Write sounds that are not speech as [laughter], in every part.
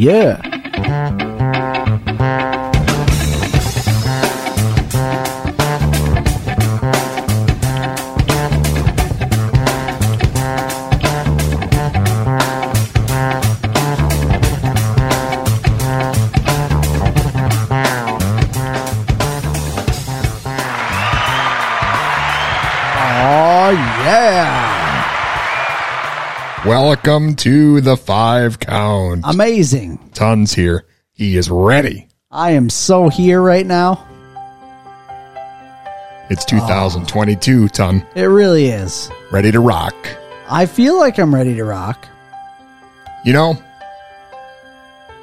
Yeah. Welcome to the five count. Amazing. Tons here. He is ready. I am so here right now. It's 2022, Ton. It really is. Ready to rock. I feel like I'm ready to rock. You know,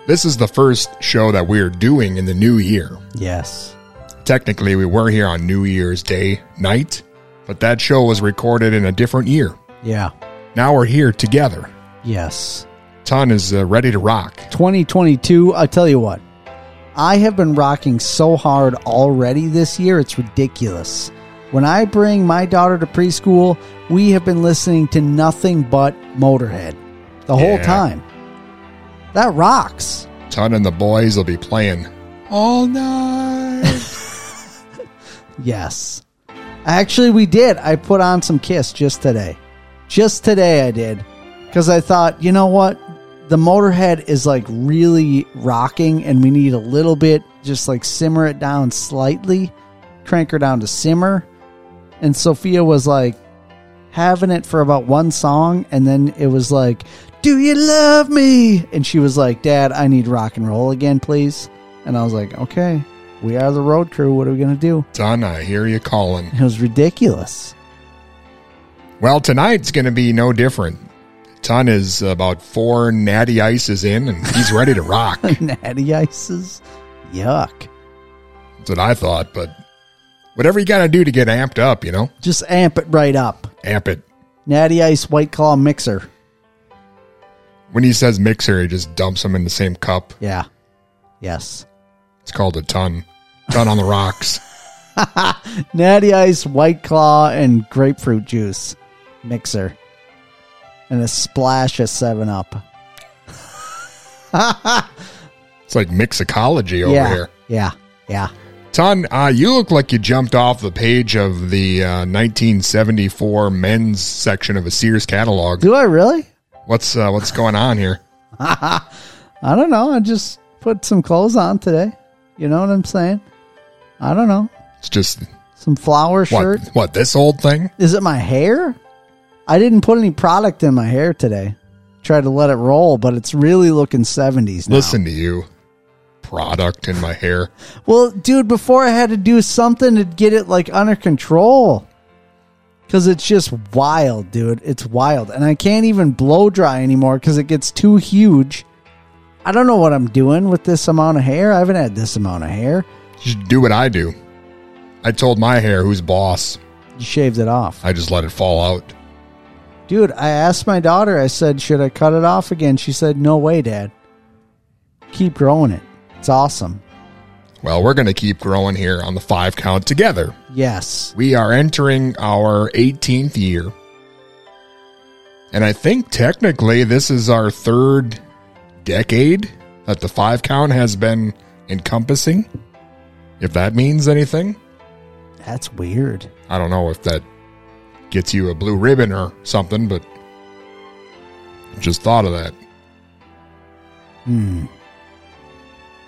this is the first show that we're doing in the new year. Yes. Technically, we were here on New Year's Day night, but that show was recorded in a different year. Yeah. Now we're here together. Yes. Ton is uh, ready to rock. 2022, I tell you what. I have been rocking so hard already this year, it's ridiculous. When I bring my daughter to preschool, we have been listening to nothing but Motorhead the whole Yeah. time. That rocks. Ton and the boys will be playing all night. [laughs] [laughs] Yes. Actually, we did. I put on some Kiss just today. Just today, I did. Because I thought, you know what? The Motorhead is like really rocking, and we need a little bit, just like simmer it down slightly, crank her down to simmer. And Sophia was like having it for about one song, and then it was like, Do you love me? And she was like, Dad, I need rock and roll again, please. And I was like, Okay, we are the road crew. What are we going to do? Ton, I hear you calling. It was ridiculous. Well, tonight's going to be no different. Ton is about four natty ices in, and he's ready to rock. [laughs] Natty ices. Yuck. That's what I thought, but whatever you got to do to get amped up, you know, Just amp it right up. amp it. Natty Ice White Claw Mixer. When he says mixer, he just dumps them in the same cup. Yeah. Yes. It's called a ton. Ton on the rocks. [laughs] Natty Ice White Claw and grapefruit juice mixer. And a splash of 7 Up. [laughs] It's like mixicology over yeah. here. Yeah. Yeah. Ton, uh, you look like you jumped off the page of the uh, 1974 men's section of a Sears catalog. Do I really? What's uh, what's going on here? [laughs] I don't know. I just put some clothes on today. You know what I'm saying? I don't know. It's just Some flower shirt. what what this old thing? Is it my hair? I didn't put any product in my hair today. Tried to let it roll, but it's really looking 70s now. Listen to you. Product in my hair. Well, dude, before I had to do something to get it like under control. Cuz it's just wild, dude. It's wild. And I can't even blow dry anymore cuz it gets too huge. I don't know what I'm doing with this amount of hair. I haven't had this amount of hair. You should do what I do. I told my hair who's boss. You shaved it off. I just let it fall out. Dude, I asked my daughter, I said, should I cut it off again? She said, no way, dad. Keep growing it. It's awesome. Well, we're going to keep growing here on the five count together. Yes. We are entering our 18th year. And I think technically this is our third decade that the five count has been encompassing. If that means anything, That's weird. I don't know if that gets you a blue ribbon or something, but just thought of that. Hmm.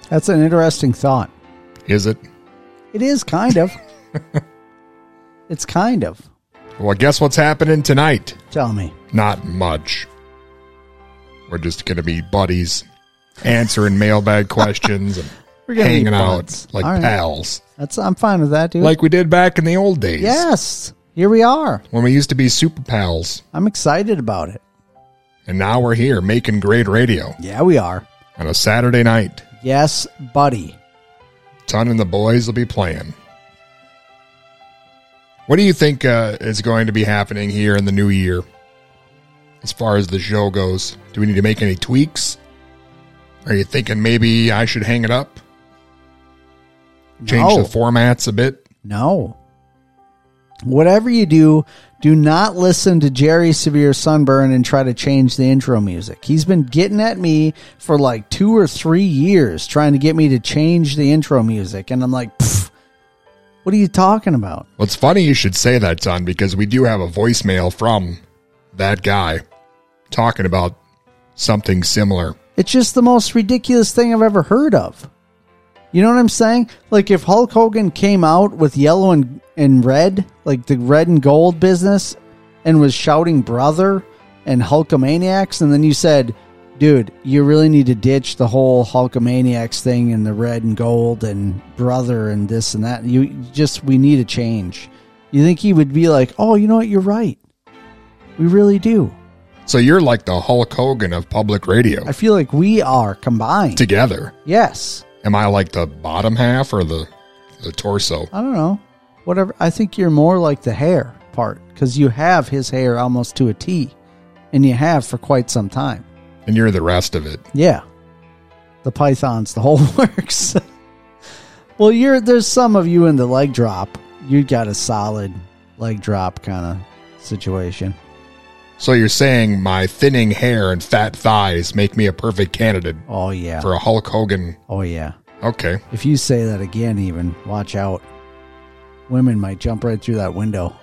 That's an interesting thought. Is it? It is kind of. [laughs] it's kind of. Well, guess what's happening tonight? Tell me. Not much. We're just going to be buddies, answering mailbag [laughs] questions and We're hanging out like All right. pals, That's I'm fine with that, dude. like we did back in the old days. yes, here we are. when we used to be super pals, I'm excited about it. and now we're here making great radio Yeah, we are. on a Saturday night. Yes, buddy. Ton and the boys will be playing. What do you think uh, is going to be happening here in the new year as far as the show goes? Do we need to make any tweaks? Are you thinking maybe I should hang it up? Change No. the formats a bit? No. Whatever you do, do not listen to Jerry Severe Sunburn and try to change the intro music. He's been getting at me for like two or three years trying to get me to change the intro music. And I'm like, what are you talking about? Well, it's funny you should say that, son, because we do have a voicemail from that guy talking about something similar. It's just the most ridiculous thing I've ever heard of. You know what I'm saying? Like if Hulk Hogan came out with yellow and, and red, like the red and gold business, and was shouting brother and Hulkamaniacs, and then you said, dude, you really need to ditch the whole Hulkamaniacs thing and the red and gold and brother and this and that. You just, we need a change. You think he would be like, oh, you know what? You're right. We really do. So you're like the Hulk Hogan of public radio I feel like we are combined. together. yes. Am I like the bottom half or the the torso? I don't know. Whatever. I think you're more like the hair part because you have his hair almost to a T, and you have for quite some time. And you're the rest of it. Yeah, the pythons, the [laughs] whole works. well, you're there's some of you in the leg drop. You got a solid leg drop kind of situation. So you're saying my thinning hair and fat thighs make me a perfect candidate Oh yeah. for a Hulk Hogan. oh yeah. Okay. If you say that again, even watch out. Women might jump right through that window.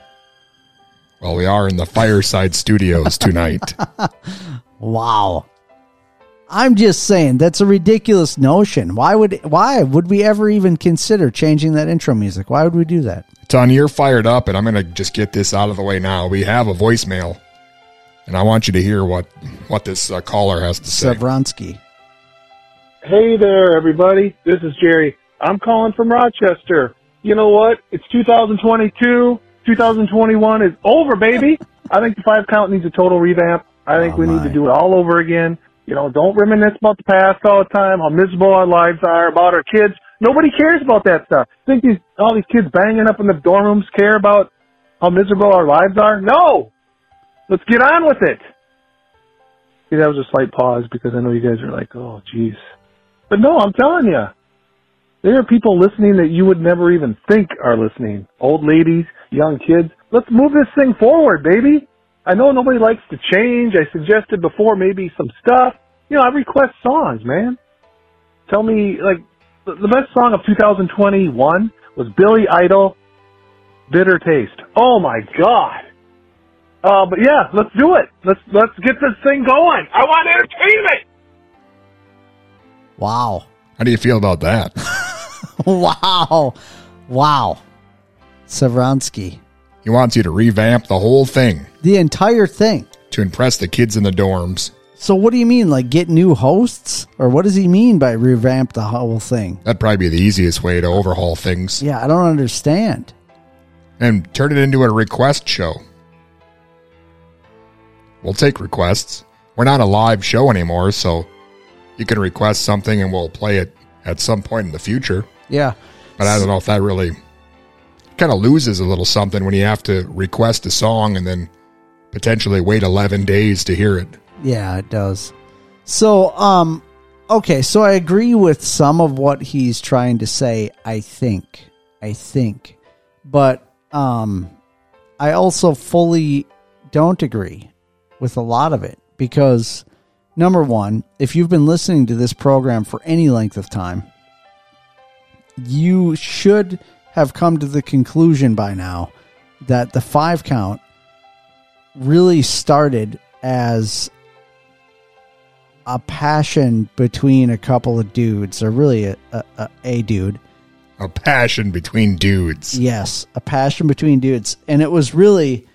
Well, we are in the Fireside Studios [laughs] tonight. Wow. I'm just saying that's a ridiculous notion. Why would why would we ever even consider changing that intro music? Why would we do that? Ton, you're fired up, and I'm going to just get this out of the way now. We have a voicemail, and I want you to hear what what this uh, caller has to say. Savronsky. Hey there, everybody. This is Jerry. I'm calling from Rochester. You know what? It's 2022. 2021 is over, baby. [laughs] I think the five count needs a total revamp. I think Oh, we need to do it all over again. You know, don't reminisce about the past all the time, how miserable our lives are, about our kids. Nobody cares about that stuff. Think these all these kids banging up in the dorm rooms care about how miserable our lives are? No. Let's get on with it. See, that was a slight pause because I know you guys are like, oh, geez. But no, I'm telling you, there are people listening that you would never even think are listening. Old ladies, young kids. Let's move this thing forward, baby. I know nobody likes to change. I suggested before maybe some stuff. You know, I request songs, man. Tell me, like, the the best song of 2021 was Billy Idol, Bitter Taste. Oh my God. Uh, but yeah, let's do it. Let's, let's get this thing going. I want entertainment. Wow. How do you feel about that? [laughs] wow. Wow. Savronsky. He wants you to revamp the whole thing The entire thing. to impress the kids in the dorms. So what do you mean? Like get new hosts? Or what does he mean by revamp the whole thing? That'd probably be the easiest way to overhaul things Yeah, I don't understand. and turn it into a request show. We'll take requests. We're not a live show anymore, so you can request something and we'll play it at some point in the future. Yeah. But I don't know if that really kind of loses a little something when you have to request a song and then potentially wait 11 days to hear it. Yeah, it does. So, um, okay, so I agree with some of what he's trying to say. I think, I think, but um, I also fully don't agree with a lot of it because number one, if you've been listening to this program for any length of time, you should have come to the conclusion by now that the five count really started as a passion between a couple of dudes, or really a, a, a, a dude. A passion between dudes. Yes, a passion between dudes. And it was really,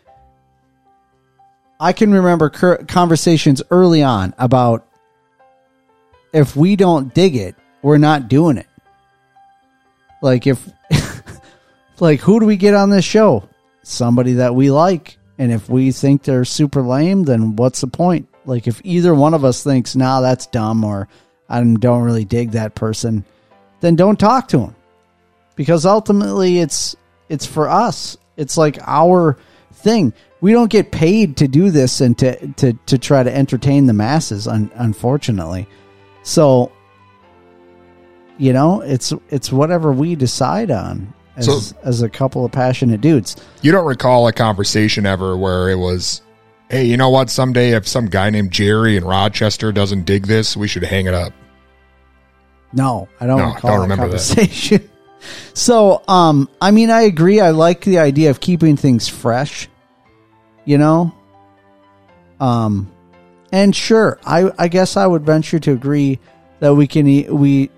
I can remember conversations early on about if we don't dig it, we're not doing it. Like, if, [laughs] like, who do we get on this show? Somebody that we like. And if we think they're super lame, then what's the point? Like, if either one of us thinks, nah, that's dumb, or I don't really dig that person, then don't talk to them because ultimately it's it's for us. It's like our thing. We don't get paid to do this and to to to try to entertain the masses. Un, unfortunately, so you know it's it's whatever we decide on as So- as a couple of passionate dudes. You don't recall a conversation ever where it was, hey, you know what? Someday if some guy named Jerry in Rochester doesn't dig this, we should hang it up. No, I don't No, recall don't that remember that. [laughs] so, um, I mean, I agree. I like the idea of keeping things fresh. You know, um, and sure, I I guess I would venture to agree that we can we.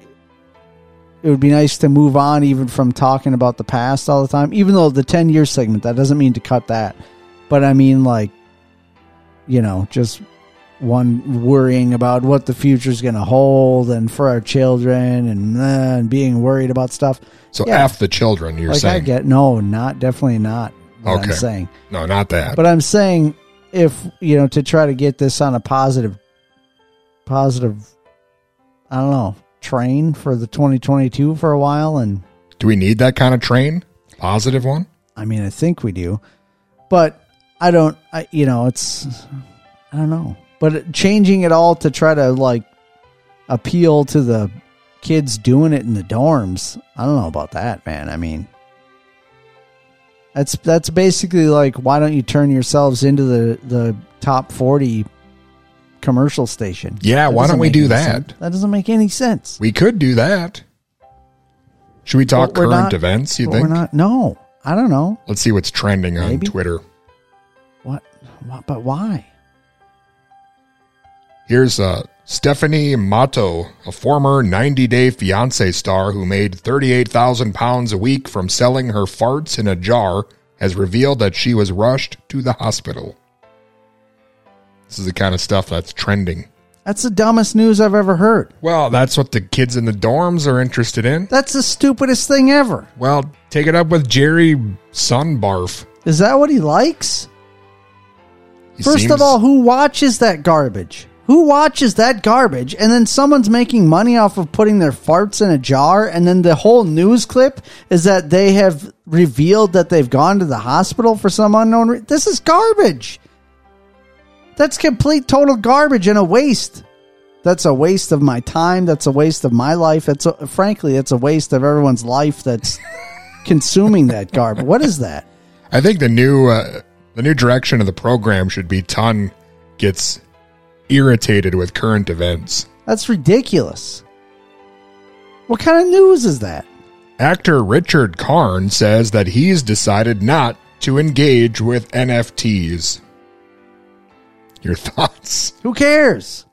It would be nice to move on even from talking about the past all the time. Even though the ten year segment, that doesn't mean to cut that, but I mean like, you know, just one worrying about what the future's going to hold and for our children and, uh, and being worried about stuff. So Yeah. F the children, you're like I get no, not definitely not what I'm Okay. saying. no, not that. But I'm saying if, you know, to try to get this on a positive positive I don't know, train for the 2022 for a while and Do we need that kind of train? Positive one? I mean, I think we do. But I don't I you know, it's I don't know. But changing it all to try to like appeal to the kids doing it in the dorms, I don't know about that, man. I mean, that's that's basically like why don't you turn yourselves into the the top 40 commercial station? Yeah, That why don't we do that? sense. That doesn't make any sense. We could do that. Should we talk current not- events, you think? We're not no. I don't know. Let's see what's trending on Maybe. Twitter. What, what but why? Here's uh, Stephanie Matto, a former 90 Day Fiance star who made 38,000 pounds a week from selling her farts in a jar, has revealed that she was rushed to the hospital. This is the kind of stuff that's trending. That's the dumbest news I've ever heard. Well, that's what the kids in the dorms are interested in. That's the stupidest thing ever. Well, take it up with Jerry Sunbarf. Is that what he likes? He First seems- of all, who watches that garbage? Who watches that garbage? And then someone's making money off of putting their farts in a jar, and then the whole news clip is that they have revealed that they've gone to the hospital for some unknown reason. This is garbage. That's complete total garbage and a waste. That's a waste of my time. That's a waste of my life. It's a, frankly, it's a waste of everyone's life that's [laughs] consuming that garbage. What is that? I think the new uh, the new direction of the program should be Ton gets irritated with current events. That's ridiculous. What kind of news is that? Actor Richard Karn says that he's decided not to engage with NFTs. Your [laughs] thoughts? Who cares?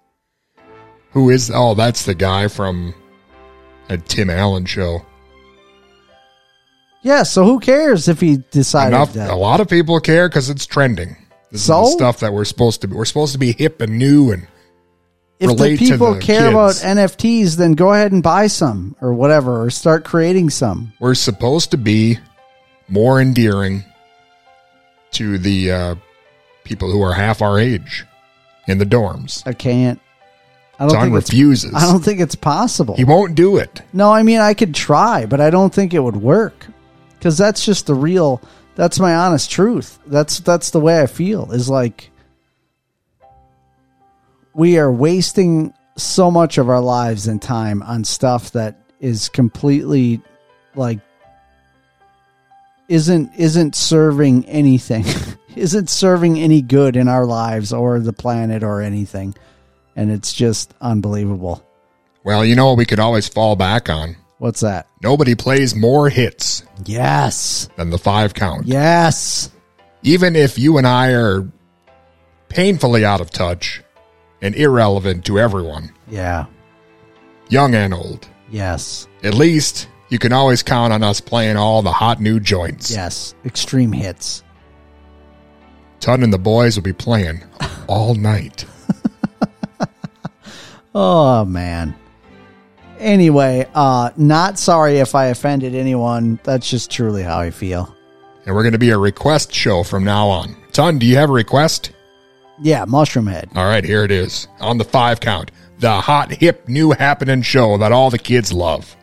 Who is? Oh, that's the guy from a Tim Allen show. Yeah, so who cares if he decided Enough. that? A lot of people care because it's trending. This So? is the stuff that we're supposed to be. We're supposed to be hip and new and if the people the care about. NFTs, then go ahead and buy some or whatever, or start creating some. we're supposed to be more endearing to the uh, people who are half our age in the dorms. I can't. I don't Don think it's. refuses. I don't think it's possible. He won't do it. No, I mean I could try, but I don't think it would work because that's just the real. That's my honest truth. That's that's the way I feel. Is like we are wasting so much of our lives and time on stuff that is completely like isn't isn't serving anything [laughs] isn't serving any good in our lives or the planet or anything and it's just unbelievable Well, you know what we could always fall back on? What's that Nobody plays more hits Yes. than the five count. Yes. Even if you and I are painfully out of touch and irrelevant to everyone, Yeah. young and old. Yes. At least you can always count on us playing all the hot new joints. Yes. Extreme hits. Ton and the boys will be playing all night. [laughs] Oh man. Anyway, uh not sorry if I offended anyone. That's just truly how I feel. And we're going to be a request show from now on. Ton, do you have a request? Yeah, Mushroomhead. All right, here it is on the five count. The hot, hip, new happening show that all the kids love.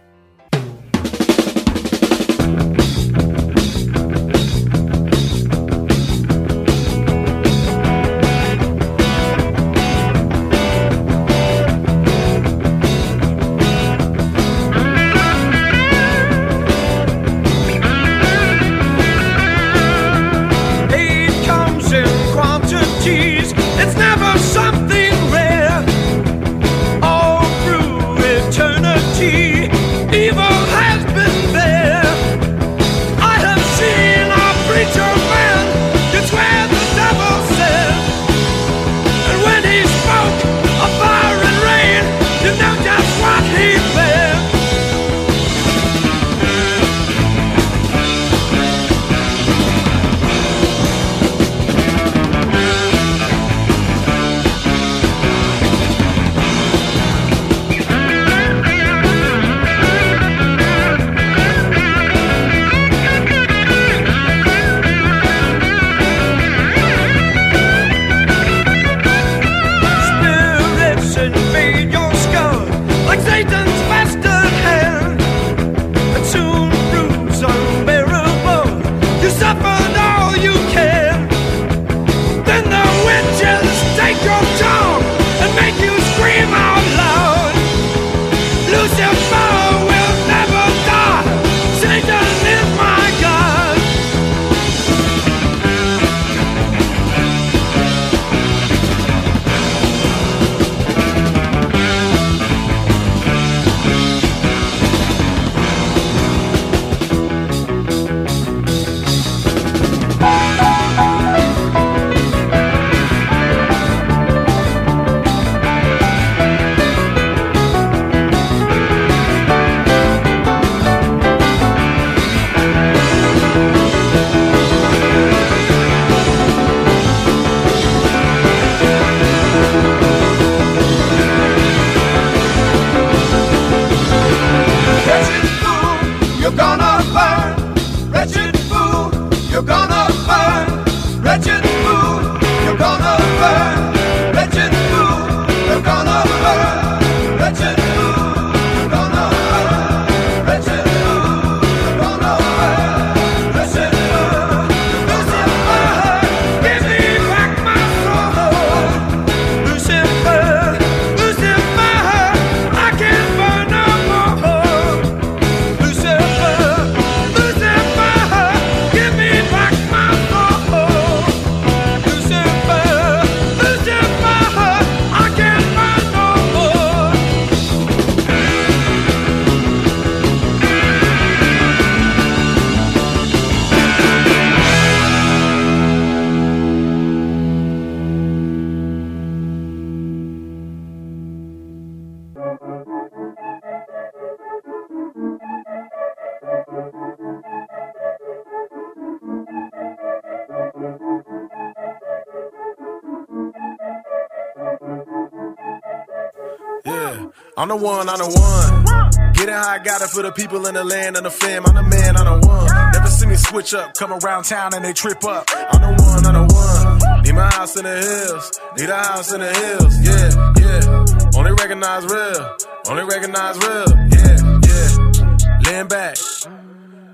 I'm the one, I'm the one. Getting how I got it for the people in the land and the fam. I'm the man, I'm the one. Never see me switch up, come around town and they trip up. I'm the one, I'm the one. Need my house in the hills, need a house in the hills. Yeah, yeah. Only recognize real, only recognize real. Yeah, yeah. Laying back.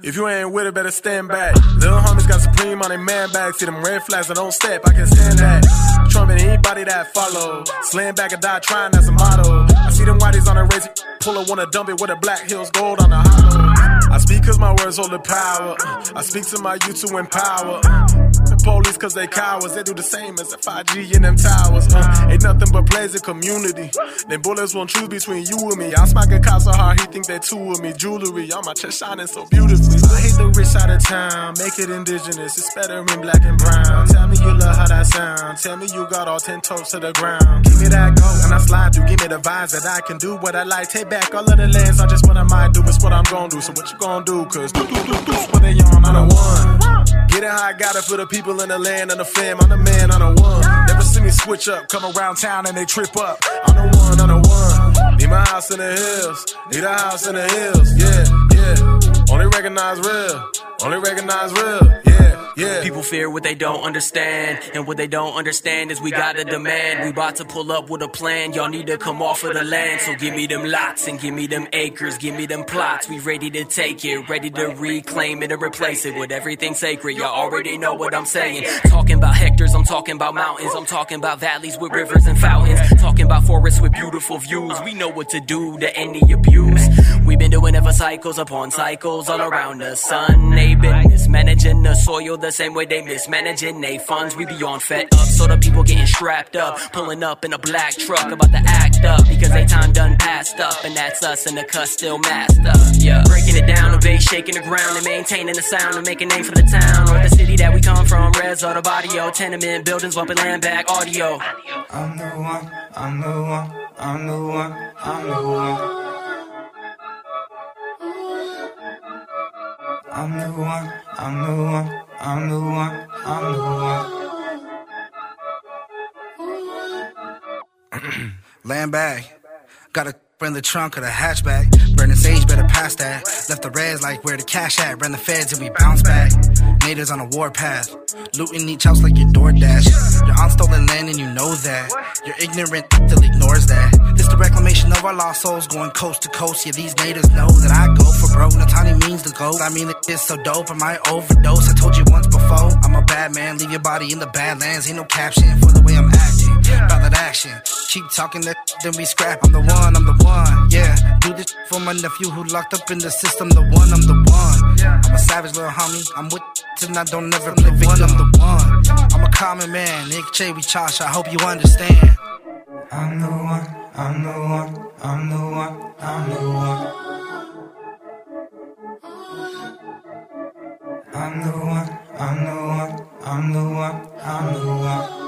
If you ain't with it, better stand back. Little homies got supreme on their man bag. See them red flags and don't step, I can stand that. Trumping anybody that follow. Slam back and die trying, that's a motto. I see them whiteys on the race. Puller wanna dump it with the black hills gold on the hollow. I speak cause my words hold the power. I speak to my youth to empower. The police cause they cowards. They do the same as the 5G in them towers. Uh, ain't nothing but pleasant community. Then bullets won't choose between you and me. I'm smacking cops so hard, he think they two of me. Jewelry on my chest shining so beautifully. I hate the rich out of town, make it indigenous. It's better in black and brown. Tell me you love how that sound. Tell me you got all ten toes to the ground. Give me that go and I slide through. Give me the vibes that I can do what I like. Take back all of the lands, not just what I might do. It's what I'm gonna do. So what you gonna do? Cause do, do, do, do, what they on, I'm the one. Get it how I got it for the people in the land and the fam. I'm the man, I'm the one. Never see me switch up, come around town and they trip up. I'm the one, I'm the one. Need my house in the hills. Need a house in the hills. Yeah, yeah. Only recognize real. Only recognize real. Yeah, yeah. People fear what they don't understand, and what they don't understand is we got a demand. We about to pull up with a plan. Y'all need to come off of the land, so give me them lots and give me them acres, give me them plots. We ready to take it, ready to reclaim it and replace it with everything sacred. Y'all already know what I'm saying. Talking about hectares, I'm talking about mountains. I'm talking about valleys with rivers and fountains. Talking about forests with beautiful views. We know what to do to end the abuse. We've been doing it for cycles upon cycles all around the sun. Mismanaging the soil the same way they mismanaging they funds. We be on fed up, so the people getting strapped up, pulling up in a black truck, about to act up because they time done passed up, and that's us and the cuss still masked up. Yeah, breaking it down, the bass shaking the ground and maintaining the sound and make a name for the town or the city that we come from. Res or the barrio, tenement buildings, bumping land back audio. I'm the one, I'm the one, I'm the one, I'm the one. I'm the one, I'm the one, I'm the one, I'm the one. [clears throat] Land bag. Got a in the trunk of the hatchback. Burning sage, better pass that. Left the reds like where the cash at. Ran the feds and we bounce back. Natives on a warpath. Looting each house like your DoorDash. You're on stolen land and you know that. You're ignorant, still ignores that. This the reclamation of our lost souls going coast to coast. Yeah, these natives know that I go for broke. Natani means the gold. I mean, it is so dope. I might overdose. I told you once before. I'm a bad man. Leave your body in the badlands. Ain't no caption for the way I'm acting. About that action. Keep talking that, then we scrap. I'm the one, I'm the one. Yeah, do this for my nephew who locked up in the system. The one, I'm the one. I'm a savage little homie. I'm with and I don't never play victim. I'm the one. I'm a common man. Nick J, we Josh. I hope you understand. I'm the one, I'm the one, I'm the one, I'm the one. I'm the one, I'm the one, I'm the one, I'm the one.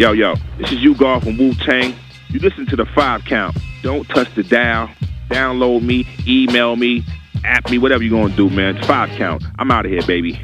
Yo, yo, this is U-God from Wu Tang. You listen to the five count. Don't touch the dial. Download me, email me, app me, whatever you're gonna do, man. It's five count. I'm out of here, baby.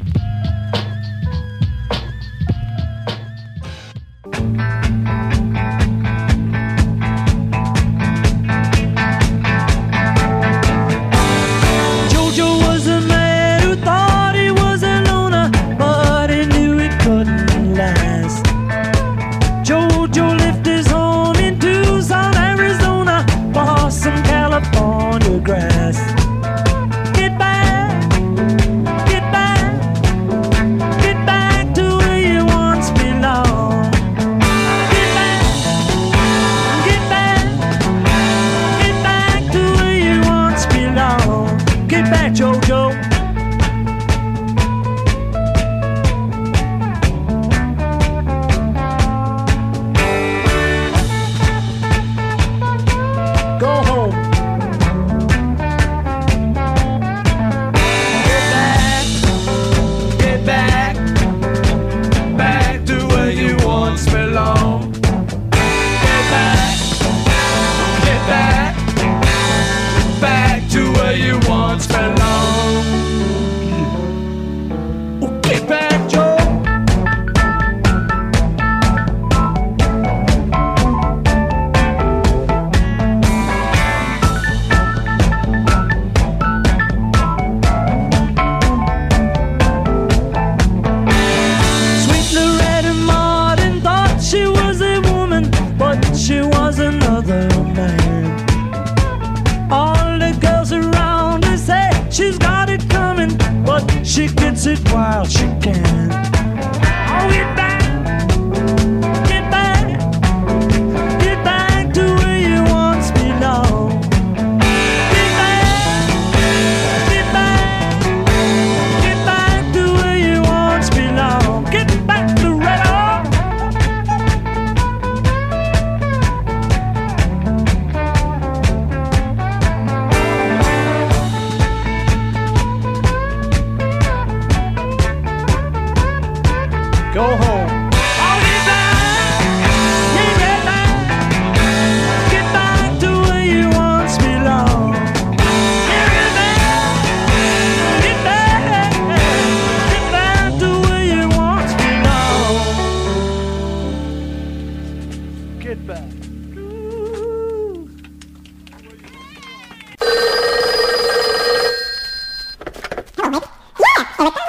Oh, [laughs]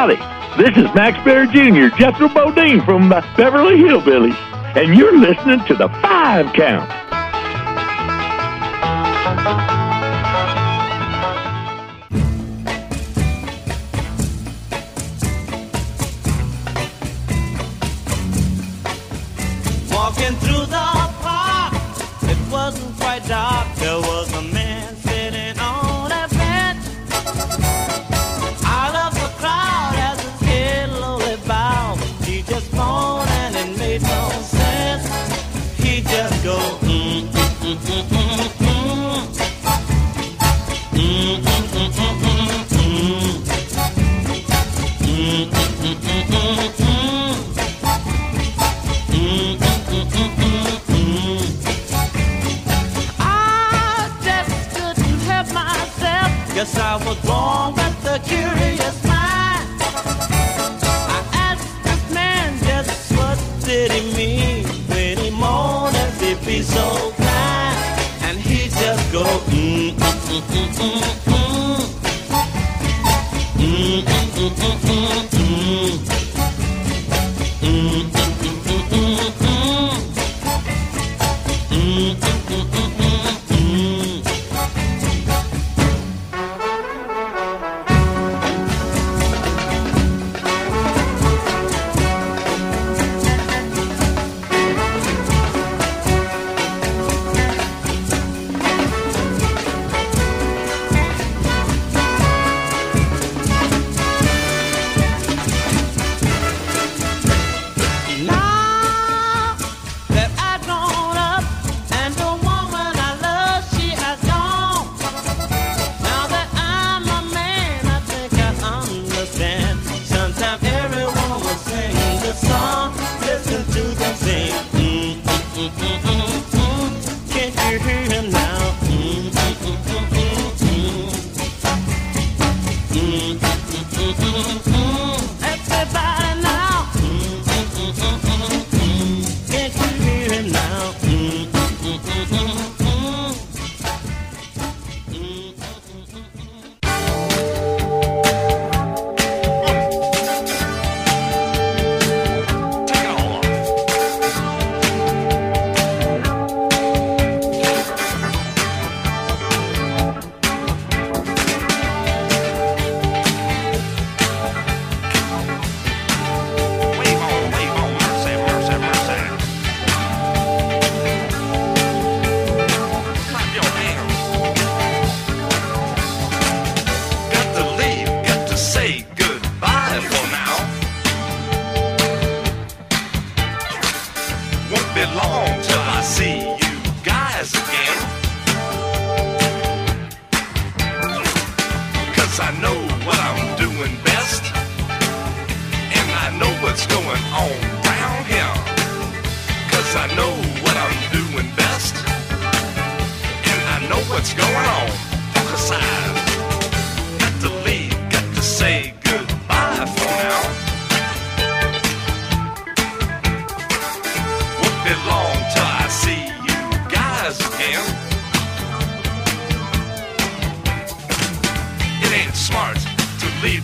Howdy. This is Max Baer Jr., Jethro Bodine from Beverly Hillbillies, and you're listening to The Five Count.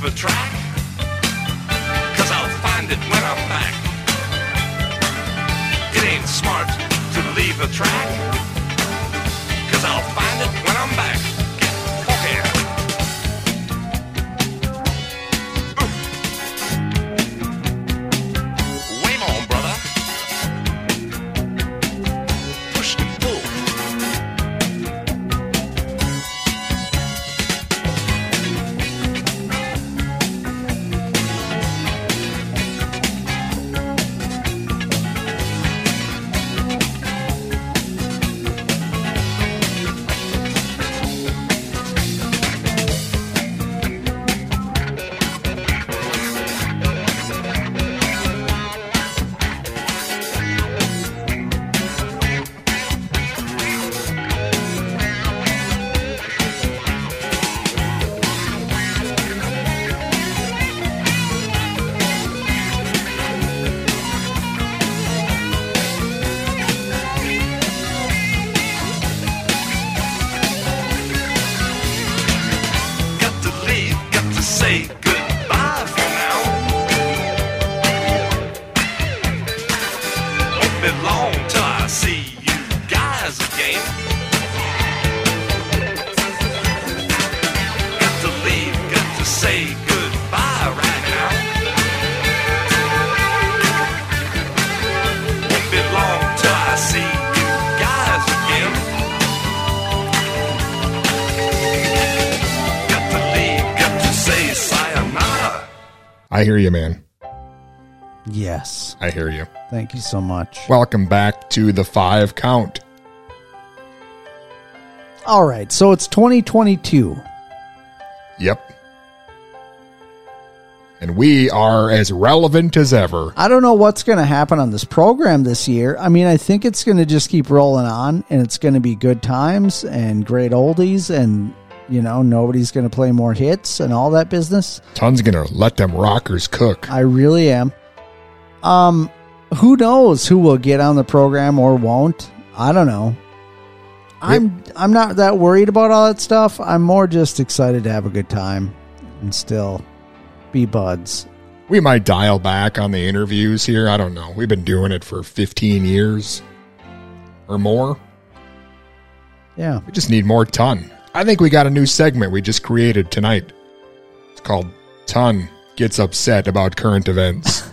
the track? Cause I'll find it when I'm back. It ain't smart to leave a track. Cause I'll I hear you, man. Yes. I hear you. Thank you so much. Welcome back to the five count. All right. So it's 2022. Yep. And we are as relevant as ever. I don't know what's going to happen on this program this year. I mean, I think it's going to just keep rolling on and it's going to be good times and great oldies and, you know, nobody's going to play more hits and all that business. Ton's gonna let them rockers cook. I really am. Um, who knows who will get on the program or won't? I don't know. I'm I'm not that worried about all that stuff. I'm more just excited to have a good time and still be buds. We might dial back on the interviews here. I don't know. We've been doing it for 15 years or more. Yeah. We just need more ton. I think we got a new segment we just created tonight. It's called Ton Gets Upset About Current Events. [laughs]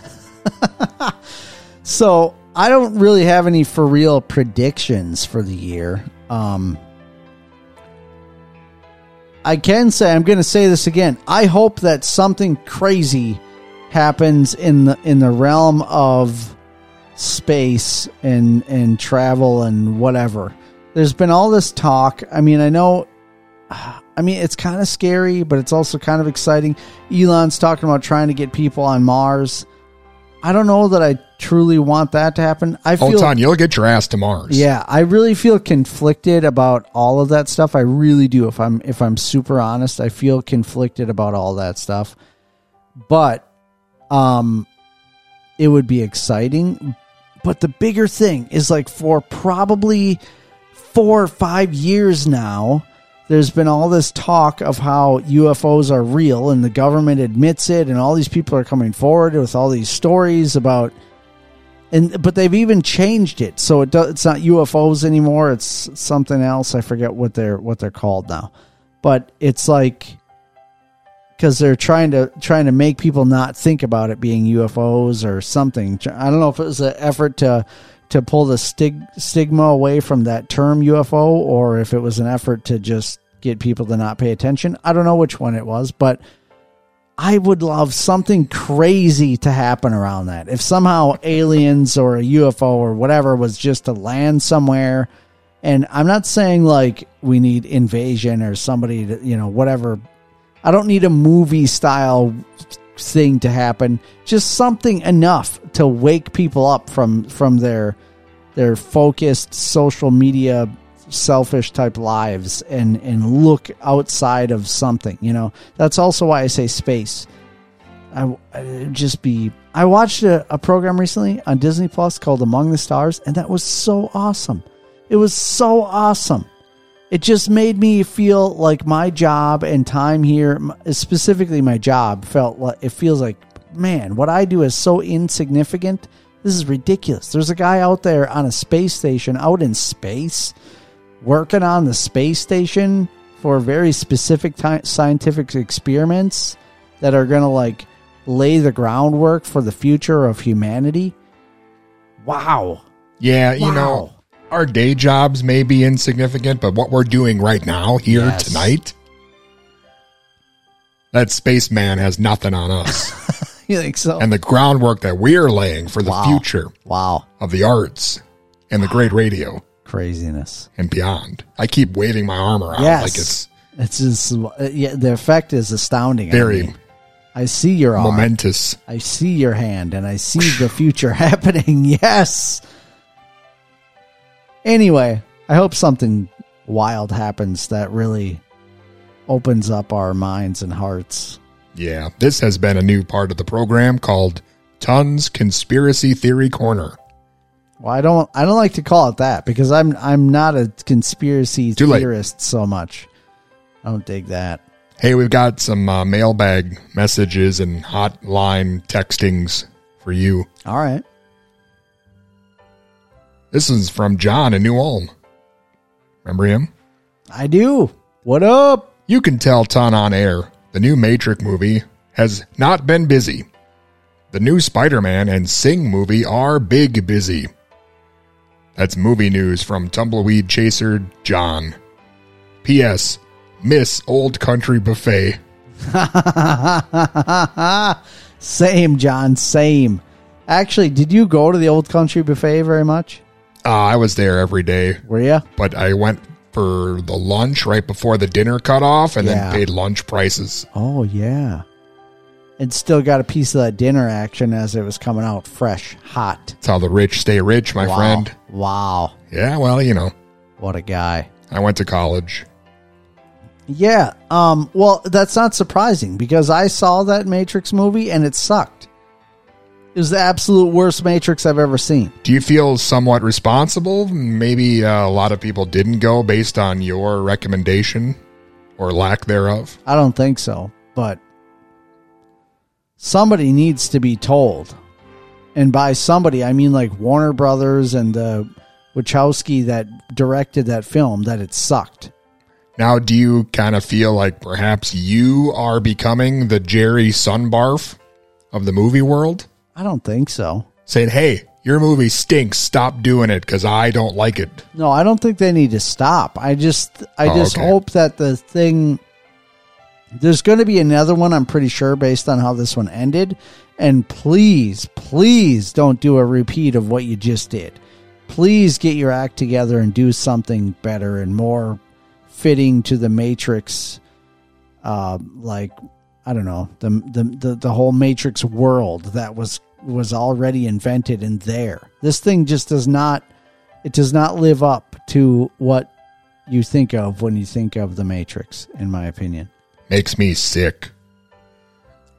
So I don't really have any for real predictions for the year. Um, I can say I'm going to say this again. I hope that something crazy happens in the in the realm of space and and travel and whatever. There's been all this talk. I mean, I know I mean, it's kind of scary, but it's also kind of exciting. Elon's talking about trying to get people on Mars. I don't know that I truly want that to happen. I feel Hold on, you'll get your ass to Mars. yeah, I really feel conflicted about all of that stuff. I really do. If I'm if I'm super honest, I feel conflicted about all that stuff. But um it would be exciting. But the bigger thing is like for probably 4 or 5 years now, there's been all this talk of how UFOs are real and the government admits it and all these people are coming forward with all these stories about and but they've even changed it. So it does, it's not UFOs anymore. It's something else. I forget what they're what they're called now. But it's like because they're trying to trying to make people not think about it being UFOs or something. I don't know if it was an effort to to pull the stig, stigma away from that term UFO or if it was an effort to just get people to not pay attention I don't know which one it was but I would love something crazy to happen around that. If somehow aliens or a UFO or whatever was just to land somewhere, and I'm not saying like we need invasion or somebody to, you know, whatever. I don't need a movie style thing to happen. Just something enough to wake people up from from their their focused social media selfish type lives and and look outside of something you know? That's also why i say space. I just be i watched a, a program recently on disney plus called among the stars and that was so awesome. It was so awesome it just made me feel like my job and time here specifically my job felt like it feels like man what i do is so insignificant this is ridiculous there's a guy out there on a space station out in space working on the space station for very specific ti scientific experiments that are going to like lay the groundwork for the future of humanity. Wow. Yeah, you know, our day jobs may be insignificant, but what we're doing right now here Yes. tonight, that spaceman has nothing on us. [laughs] You think so? and the groundwork that we're laying for the Wow. future Wow. of the arts and the great radio Craziness. and beyond. I keep waving my arm around yes. like it's it's just yeah, the effect is astounding. Very me. I see your arm. momentous. I see your hand and I see the future [laughs] happening. Yes. Anyway, I hope something wild happens that really opens up our minds and hearts. Yeah, this has been a new part of the program called Tons Conspiracy Theory Corner. Well, I don't I don't like to call it that because I'm I'm not a conspiracy Too late. theorist so much. I don't dig that. Hey, we've got some uh, mailbag messages and hotline textings for you. All right. This is from John in New Ulm. Remember him? I do. What up? You can tell Ton on air. The new Matrix movie has not been busy. The new Spider Man and Sing movie are big busy. That's movie news from Tumbleweed Chaser John. P.S. Miss Old Country Buffet. [laughs] same, John. Same. Actually, did you go to the Old Country Buffet very much? Uh, I was there every day. Were you? But I went for the lunch right before the dinner cut off and Yeah. then paid lunch prices. Oh yeah. And still got a piece of that dinner action as it was coming out fresh, hot. That's how the rich stay rich, my Wow. friend. Wow. Yeah, well, you know. What a guy. I went to college. Yeah. Um, well, that's not surprising because I saw that Matrix movie and it sucked. It was the absolute worst Matrix I've ever seen. Do you feel somewhat responsible? Maybe uh, a lot of people didn't go based on your recommendation or lack thereof. I don't think so, but somebody needs to be told. And by somebody, I mean like Warner Brothers and uh, Wachowski that directed that film that it sucked. Now, do you kind of feel like perhaps you are becoming the Jerry Sunbarf of the movie world? I don't think so. Saying, hey, your movie stinks. Stop doing it because I don't like it. No, I don't think they need to stop. I just I Oh, just okay. hope that the thing there's going to be another one I'm pretty sure based on how this one ended and please please don't do a repeat of what you just did. Please get your act together and do something better and more fitting to the Matrix uh like I don't know, the the the, the whole Matrix world that was was already invented and there. This thing just does not it does not live up to what you think of when you think of the Matrix, in my opinion. Makes me sick.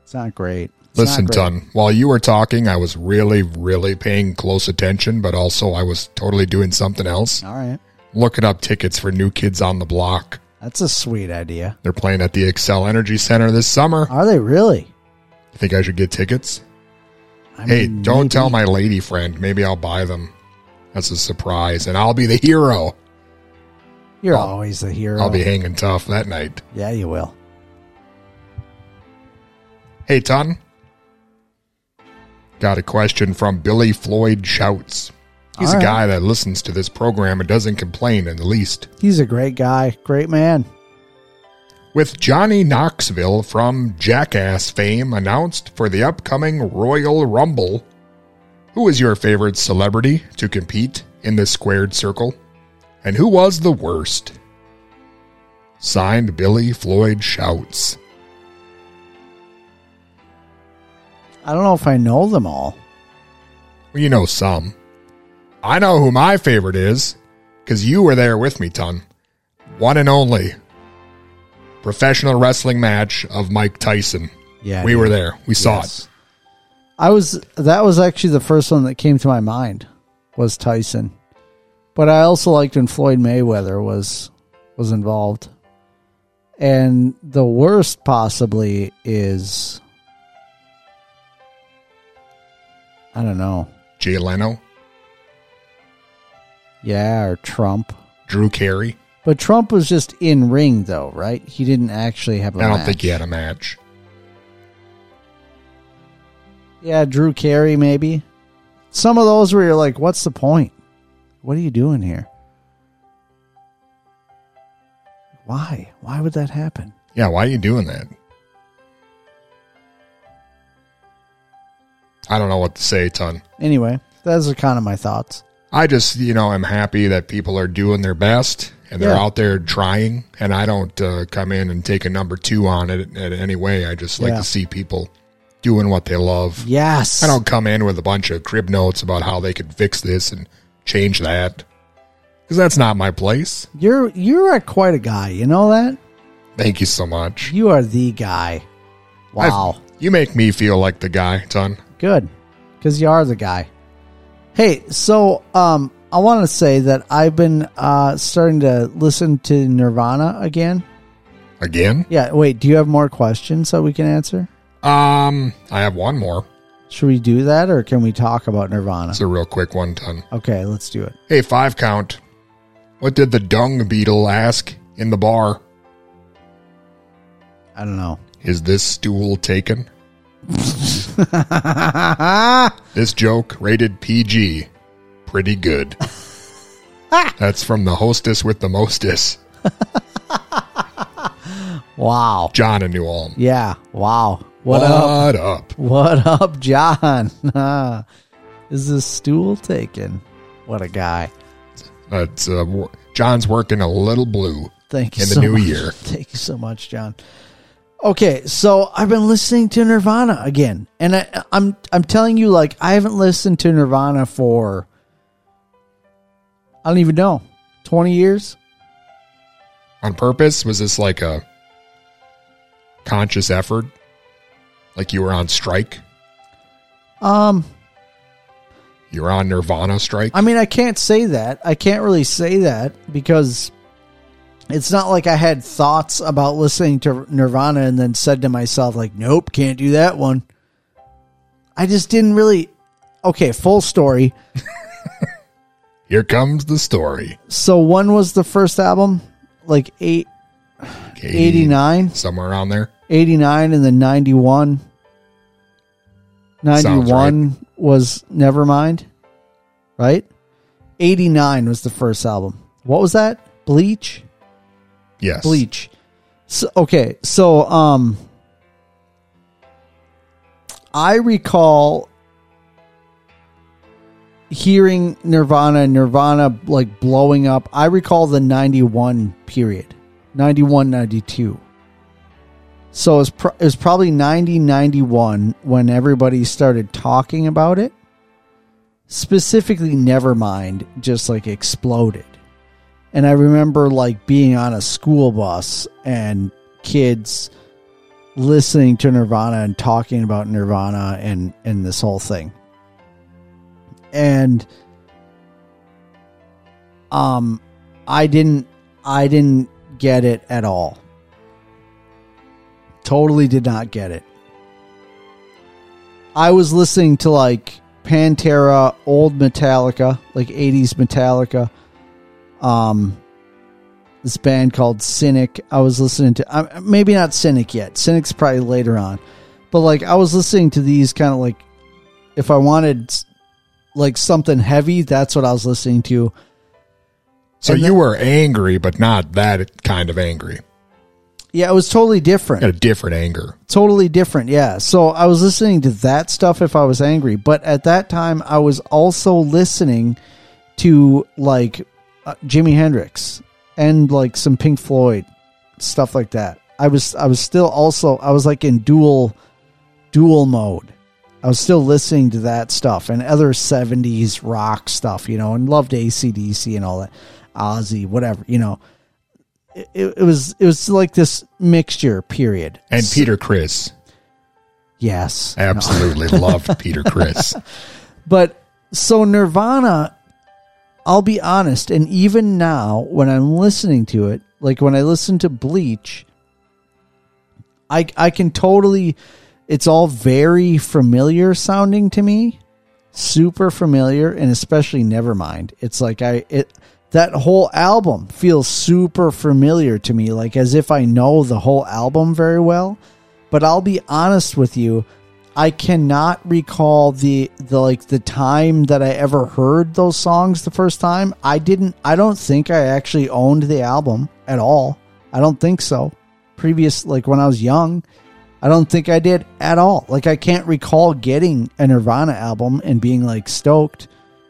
It's not great. It's Listen. Ton, while you were talking, I was really, really paying close attention, but also I was totally doing something else. All right. Looking up tickets for New Kids on the Block. That's a sweet idea. They're playing at the Xcel Energy Center this summer. Are they really? You think I should get tickets? I hey, mean, don't maybe. tell my lady friend. Maybe I'll buy them. That's a surprise, and I'll be the hero. You're always the hero. I'll be hanging tough that night. Yeah, you will. Hey, Ton. Got a question from Billy Floyd Shouts. He's All a right. guy that listens to this program and doesn't complain in the least. He's a great guy, great man. With Johnny Knoxville from Jackass fame announced for the upcoming Royal Rumble, who is your favorite celebrity to compete in the squared circle? And who was the worst? Signed Billy Floyd Shouts. I don't know if I know them all. Well, you know some. I know who my favorite is because you were there with me, Ton. One and only professional wrestling match of Mike Tyson. Yeah, we dude. were there. We saw Yes. it. I was that was actually the first one that came to my mind was Tyson. But I also liked when Floyd Mayweather was was involved. And the worst possibly is I don't know. Jay Leno, Yeah, or Trump. Drew Carey. But Trump was just in ring though, right? He didn't actually have a I don't match. think he had a match. Yeah, Drew Carey maybe. Some of those where you're like, what's the point? What are you doing here? Why? Why would that happen? Yeah, why are you doing that? I don't know what to say, Ton. Anyway, those are kind of my thoughts. I just, you know, I'm happy that people are doing their best and they're Yeah. out there trying. And I don't uh, come in and take a number two on it in any way. I just like Yeah. to see people doing what they love. Yes. I don't come in with a bunch of crib notes about how they could fix this and change that because that's not my place. You're you're a quite a guy, you know that? Thank you so much. You are the guy. Wow. I've- you make me feel like the guy, Ton. Good. Cuz you are the guy. Hey, so um I want to say that I've been uh starting to listen to Nirvana again. Again? Yeah, wait, do you have more questions that we can answer? Um, I have one more. Should we do that or can we talk about Nirvana? It's a real quick one ton. Okay, let's do it. Hey, five count. What did the dung beetle ask in the bar? I don't know. Is this stool taken? [laughs] This joke rated PG. Pretty good. [laughs] That's from the hostess with the mostess. Wow. John in New Ulm. Yeah. Wow. What, What up? up? What up, John? [laughs] Is this stool taken? What a guy. That's uh, John's working a little blue. Thank you in the so new much. year. Thank you so much, John. Okay, so I've been listening to Nirvana again, and I, I'm I'm telling you, like I haven't listened to Nirvana for I don't even know twenty years. On purpose? Was this like a conscious effort? Like you were on strike? Um, you're on Nirvana strike? I mean, I can't say that. I can't really say that because it's not like I had thoughts about listening to Nirvana and then said to myself, like, nope, can't do that one. I just didn't really. Okay, full story. [laughs] Here comes the story. So, when was the first album? Like, eight, 89? Somewhere around there. 89 and then 91. Sounds 91 was Nevermind, right? 89 was the first album. What was that? Bleach? Yes. Bleach. So, okay, so um I recall hearing Nirvana Nirvana like blowing up. I recall the 91 period. 91 92. So it was, pro- probably 90 91 when everybody started talking about it. Specifically Nevermind just like exploded. And I remember like being on a school bus and kids listening to Nirvana and talking about Nirvana and and this whole thing. And um I didn't I didn't get it at all. Totally did not get it. I was listening to like Pantera, old Metallica, like 80s Metallica. Um this band called Cynic. I was listening to uh, maybe not Cynic yet. Cynic's probably later on. But like I was listening to these kind of like if I wanted like something heavy, that's what I was listening to. So And you then- were angry, but not that kind of angry. Yeah, it was totally different. Got a different anger. totally different yeah so i was listening to that stuff if i was angry but at that time i was also listening to like uh, jimi hendrix and like some pink floyd stuff like that i was i was still also i was like in dual dual mode i was still listening to that stuff and other 70s rock stuff you know and loved acdc and all that ozzy whatever you know it, it, it was it was like this mixture period And Peter Criss. Yes. Absolutely loved Peter Criss. [laughs] But so Nirvana, I'll be honest, and even now when I'm listening to it, like when I listen to Bleach, I I can totally it's all very familiar sounding to me. Super familiar and especially Nevermind. It's like I it that whole album feels super familiar to me, like as if I know the whole album very well. But I'll be honest with you, I cannot recall the the like the time that I ever heard those songs the first time. I didn't I don't think I actually owned the album at all. I don't think so. Previous like when I was young, I don't think I did at all. Like I can't recall getting a Nirvana album and being like stoked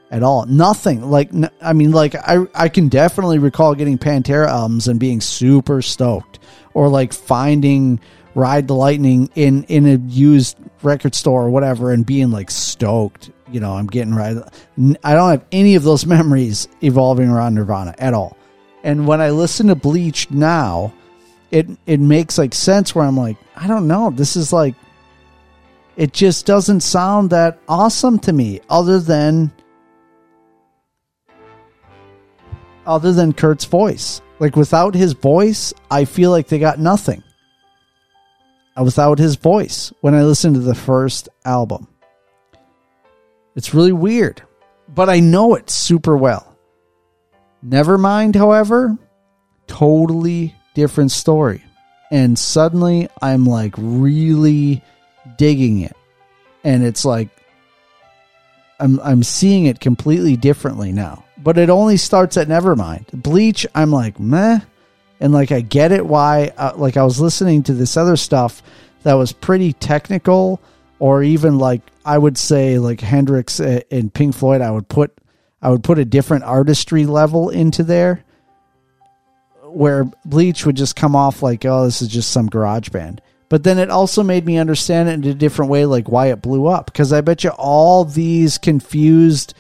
at all. Nothing. Like I mean like I I can definitely recall getting Pantera albums and being super stoked or like finding Ride the Lightning in in a used record store or whatever and being like stoked. You know, I'm getting right. I don't have any of those [laughs] memories evolving around Nirvana at all. And when I listen to Bleach now, it it makes like sense where I'm like, I don't know, this is like it just doesn't sound that awesome to me other than other than Kurt's voice. Like without his voice, I feel like they got nothing. Without his voice when I listened to the first album. It's really weird, but I know it super well. Nevermind, however, totally different story. And suddenly I'm like really digging it. And it's like I'm I'm seeing it completely differently now. But it only starts at Nevermind. Bleach, I'm like meh, and like I get it why. Uh, like I was listening to this other stuff that was pretty technical, or even like I would say like Hendrix uh, and Pink Floyd. I would put I would put a different artistry level into there, where Bleach would just come off like oh this is just some garage band. But then it also made me understand it in a different way, like why it blew up. Because I bet you all these confused,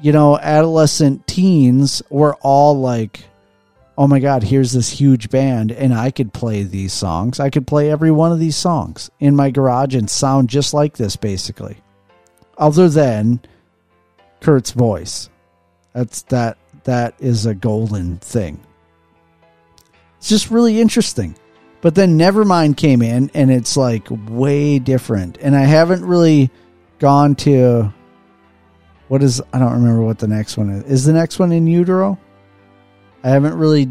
you know, adolescent teens were all like, oh my God, here's this huge band, and I could play these songs. I could play every one of these songs in my garage and sound just like this, basically. Other than Kurt's voice. That's that that is a golden thing. It's just really interesting. But then Nevermind came in and it's like way different. And I haven't really gone to what is I don't remember what the next one is. Is the next one in utero? I haven't really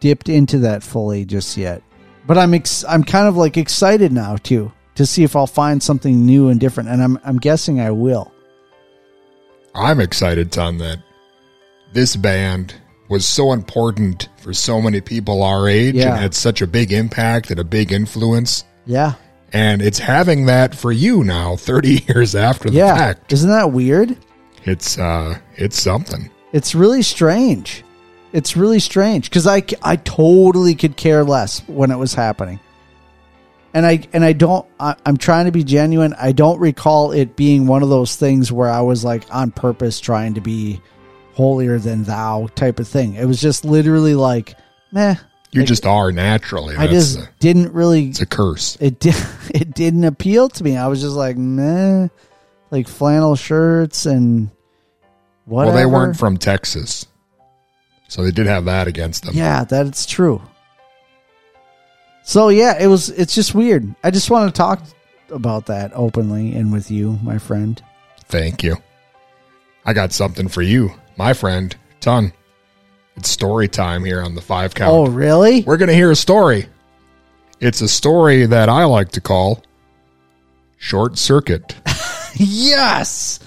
dipped into that fully just yet. But I'm ex- I'm kind of like excited now too to see if I'll find something new and different and I'm I'm guessing I will. I'm excited, Ton, that this band was so important for so many people our age Yeah. and had such a big impact and a big influence. Yeah. And it's having that for you now, 30 [laughs] years after the Yeah. fact. Isn't that weird? It's uh it's something. It's really strange. It's really strange because I, I totally could care less when it was happening, and I and I don't. I, I'm trying to be genuine. I don't recall it being one of those things where I was like on purpose trying to be holier than thou type of thing. It was just literally like, meh. You Like, just are naturally. I That's just the- didn't really. it's a curse. It did. [laughs] It didn't appeal to me. I was just like, meh, like flannel shirts and whatever. Well, they weren't from Texas. So they did have that against them. Yeah, that's true. So yeah, it was. It's just weird. I just want to talk about that openly and with you, my friend. Thank you. I got something for you, my friend, Ton. It's story time here on the five count. Oh, really? We're going to hear a story. It's a story that I like to call Short Circuit. [laughs] yes,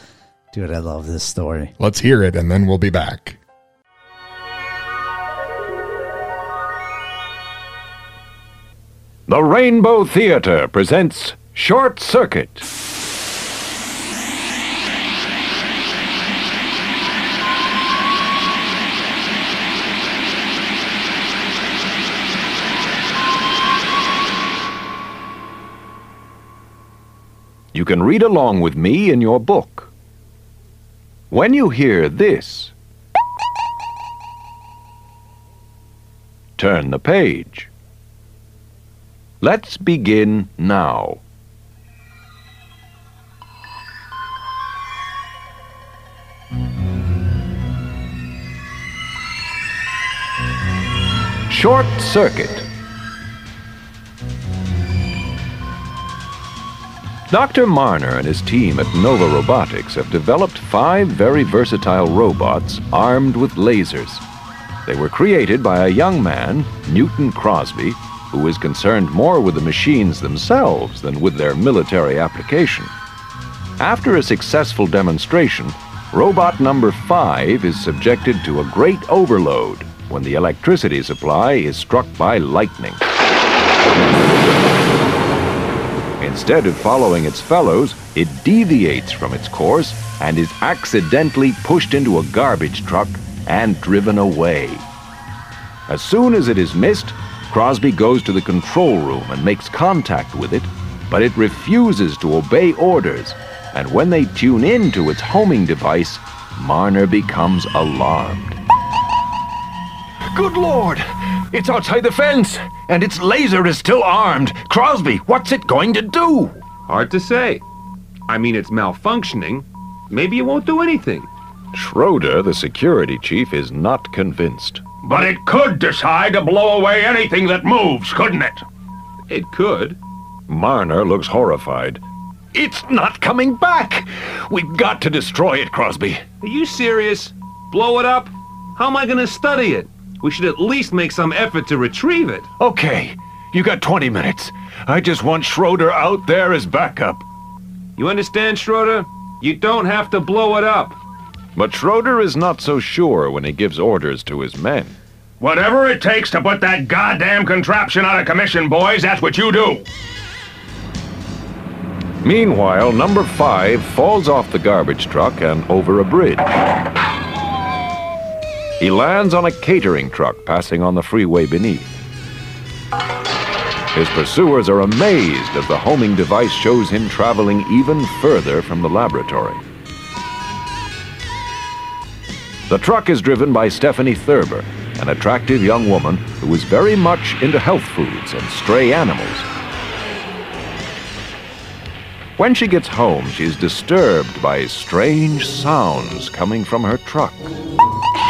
dude, I love this story. Let's hear it and then we'll be back. The Rainbow Theater presents Short Circuit. You can read along with me in your book. When you hear this, turn the page. Let's begin now. Short Circuit. Dr. Marner and his team at Nova Robotics have developed five very versatile robots armed with lasers. They were created by a young man, Newton Crosby, who is concerned more with the machines themselves than with their military application. After a successful demonstration, robot number five is subjected to a great overload when the electricity supply is struck by lightning. Instead of following its fellows, it deviates from its course and is accidentally pushed into a garbage truck and driven away. As soon as it is missed, Crosby goes to the control room and makes contact with it, but it refuses to obey orders, and when they tune in to its homing device, Marner becomes alarmed. Good lord! It's outside the fence, and its laser is still armed. Crosby, what's it going to do? Hard to say. I mean, it's malfunctioning. Maybe it won't do anything. Schroeder, the security chief, is not convinced. But it could decide to blow away anything that moves, couldn't it? It could. Marner looks horrified. It's not coming back. We've got to destroy it, Crosby. Are you serious? Blow it up? How am I gonna study it? We should at least make some effort to retrieve it. Okay, you got 20 minutes. I just want Schroeder out there as backup. You understand, Schroeder? You don't have to blow it up. But Schroeder is not so sure when he gives orders to his men. Whatever it takes to put that goddamn contraption out of commission, boys, that's what you do. Meanwhile, number five falls off the garbage truck and over a bridge. He lands on a catering truck passing on the freeway beneath. His pursuers are amazed as the homing device shows him traveling even further from the laboratory. The truck is driven by Stephanie Thurber, an attractive young woman who is very much into health foods and stray animals. When she gets home, she is disturbed by strange sounds coming from her truck.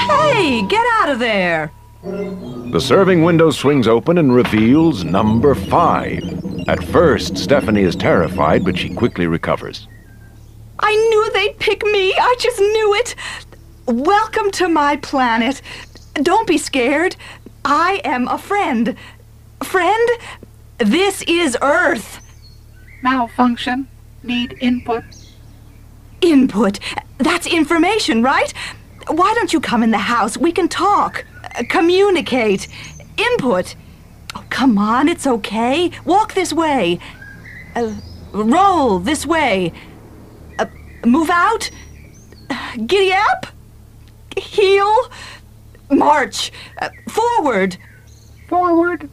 Hey, get out of there! The serving window swings open and reveals number five. At first, Stephanie is terrified, but she quickly recovers. I knew they'd pick me. I just knew it. Welcome to my planet. Don't be scared. I am a friend. Friend, this is Earth. Malfunction. Need input. Input. That's information, right? Why don't you come in the house? We can talk, communicate. Input. Oh, come on, it's okay. Walk this way. Uh, roll this way. Uh, move out. Giddy up. Heel. March. Uh, forward. Forward.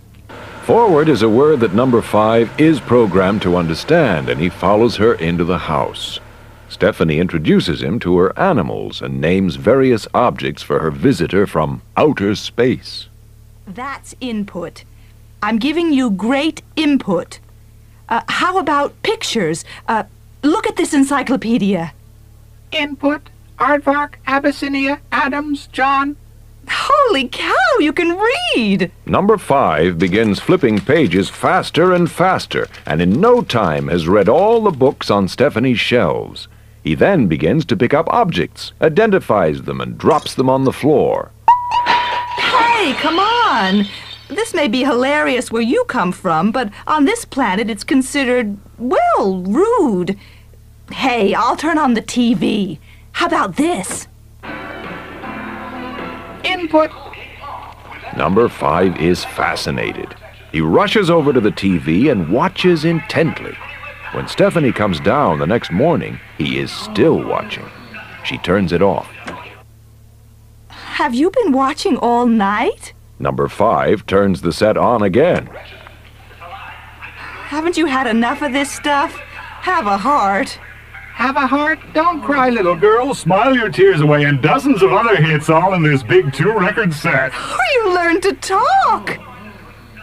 Forward is a word that number five is programmed to understand, and he follows her into the house. Stephanie introduces him to her animals and names various objects for her visitor from outer space. That's input. I'm giving you great input. Uh, how about pictures? Uh, look at this encyclopedia. Input. Aardvark, Abyssinia, Adams, John. Holy cow, you can read! Number five begins flipping pages faster and faster, and in no time has read all the books on Stephanie's shelves. He then begins to pick up objects, identifies them, and drops them on the floor. Hey, come on! This may be hilarious where you come from, but on this planet it's considered, well, rude. Hey, I'll turn on the TV. How about this? Input. Number five is fascinated. He rushes over to the TV and watches intently. When Stephanie comes down the next morning, he is still watching. She turns it off. Have you been watching all night? Number five turns the set on again. Haven't you had enough of this stuff? Have a heart. Have a heart? Don't cry, little Girl, smile your tears away and dozens of other hits all in this big two record set. Or you learn to talk.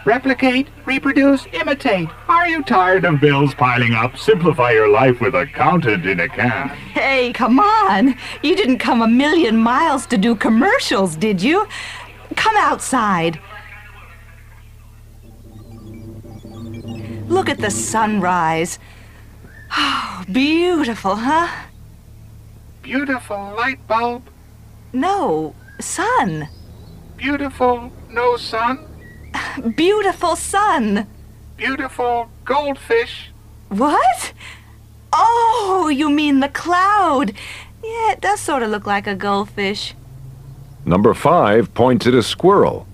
Replicate, reproduce, imitate. Are you tired of bills piling up? Simplify your life with a accountant in a can. Hey, come on. You didn't come a million miles to do commercials, did you? Come outside. Look at the sunrise. Oh, [sighs] beautiful, huh? Beautiful light bulb. No, sun. Beautiful no sun. [sighs] Beautiful sun. Beautiful goldfish. What? Oh, you mean the cloud. Yeah, it does sort of look like a goldfish. Number five points at a squirrel.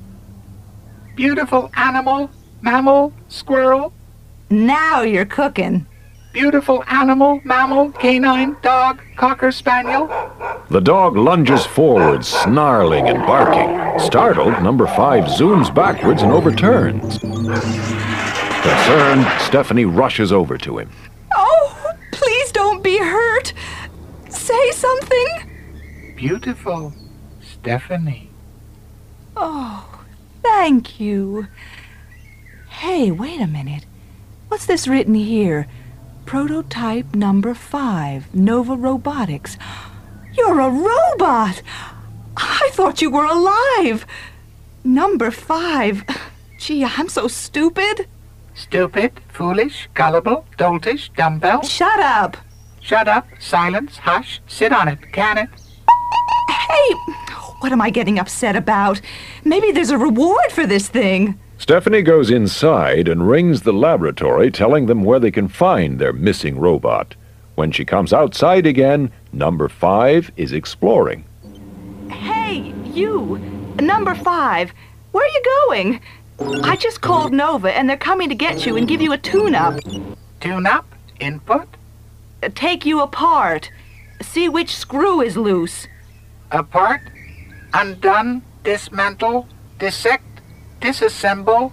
Beautiful animal, mammal, squirrel. Now you're cooking. Beautiful animal, mammal, canine, dog, cocker spaniel. The dog lunges forward, snarling and barking. Startled, number five zooms backwards and overturns. Concerned, Stephanie rushes over to him. Oh, please don't be hurt. Say something. Beautiful, Stephanie. Oh, thank you. Hey, wait a minute. What's this written here? Prototype number five, Nova Robotics. You're a robot! I thought you were alive! Number five. Gee, I'm so stupid. Stupid, foolish, gullible, doltish, dumbbell. Shut up. Shut up, silence, hush, sit on it, can it? Hey, what am I getting upset about? Maybe there's a reward for this thing. Stephanie goes inside and rings the laboratory, telling them where they can find their missing robot. When she comes outside again, number five is exploring. Hey, you, number five, where are you going? I just called Nova and they're coming to get you and give you a tune up. Tune up? Input? Uh, take you apart. See which screw is loose. Apart? Undone? Dismantle? Dissect? Disassemble?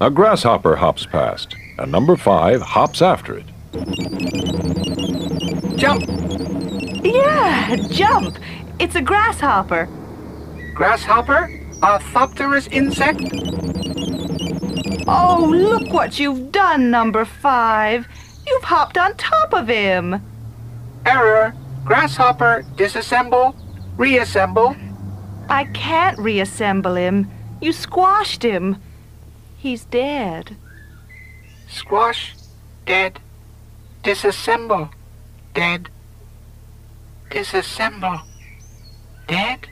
A grasshopper hops past, and number five hops after it. Jump! Yeah, jump. It's a grasshopper. Grasshopper? Orthopterous insect? Oh, look what you've done, number five. You've hopped on top of him. Error. Grasshopper, disassemble, reassemble. I can't reassemble him. You squashed him. He's dead. Squash, dead. Disassemble, dead. Disassemble, dead.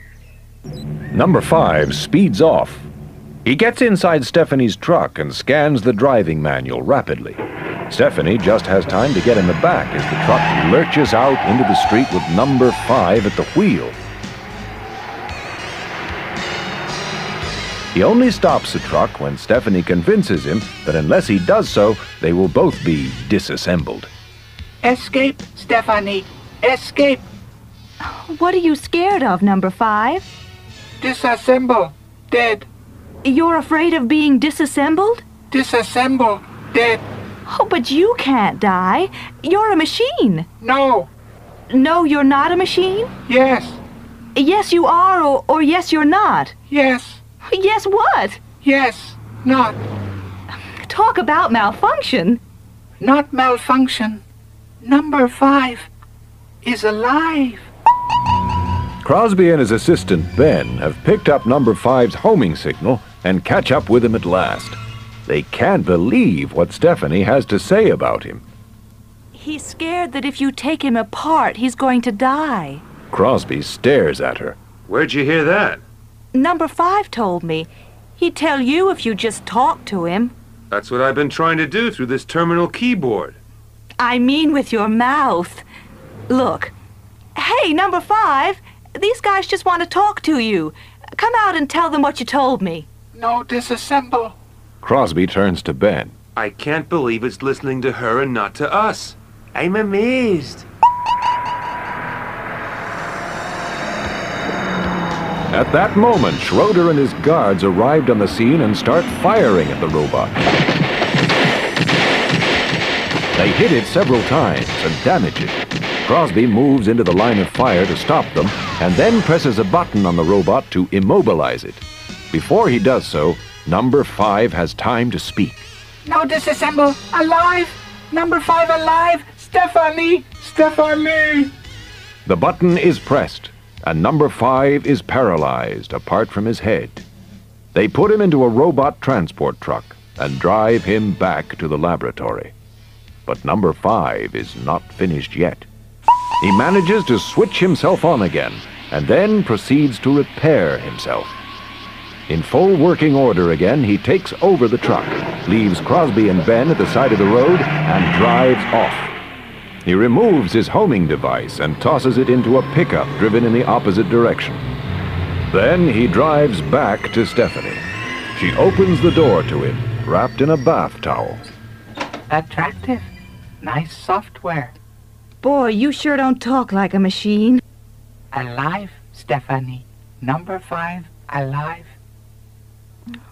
Number five speeds off. He gets inside Stephanie's truck and scans the driving manual rapidly. Stephanie just has time to get in the back as the truck lurches out into the street with number five at the wheel. He only stops the truck when Stephanie convinces him that unless he does so, they will both be disassembled. Escape, Stephanie. Escape. What are you scared of, number five? Disassemble, dead. You're afraid of being disassembled? Disassemble, dead. Oh, but you can't die. You're a machine. No. No, you're not a machine? Yes. Yes, you are, or, or yes, you're not. Yes. Yes, what? Yes. Not. Talk about malfunction. Not malfunction. Number five is alive. Crosby and his assistant Ben have picked up number five's homing signal and catch up with him at last. They can't believe what Stephanie has to say about him. He's scared that if you take him apart, he's going to die. Crosby stares at her. Where'd you hear that? Number five told me. He'd tell you if you just talked to him. That's what I've been trying to do through this terminal keyboard. I mean with your mouth. Look. Hey, number five, these guys just want to talk to you. Come out and tell them what you told me. No disassemble. Crosby turns to Ben. I can't believe it's listening to her and not to us. I'm amazed. At that moment, Schroeder and his guards arrived on the scene and start firing at the robot. They hit it several times and damage it. Crosby moves into the line of fire to stop them and then presses a button on the robot to immobilize it. Before he does so, number five has time to speak. Now disassemble. Alive. Number five alive. Stephanie. Stephanie. The button is pressed, and number five is paralyzed apart from his head. They put him into a robot transport truck and drive him back to the laboratory. But number five is not finished yet. He manages to switch himself on again and then proceeds to repair himself. In full working order again, he takes over the truck, leaves Crosby and Ben at the side of the road, and drives off. He removes his homing device and tosses it into a pickup driven in the opposite direction. Then he drives back to Stephanie. She opens the door to him, wrapped in a bath towel. Attractive. Nice software. Boy, you sure don't talk like a machine. Alive, Stephanie. Number five, alive.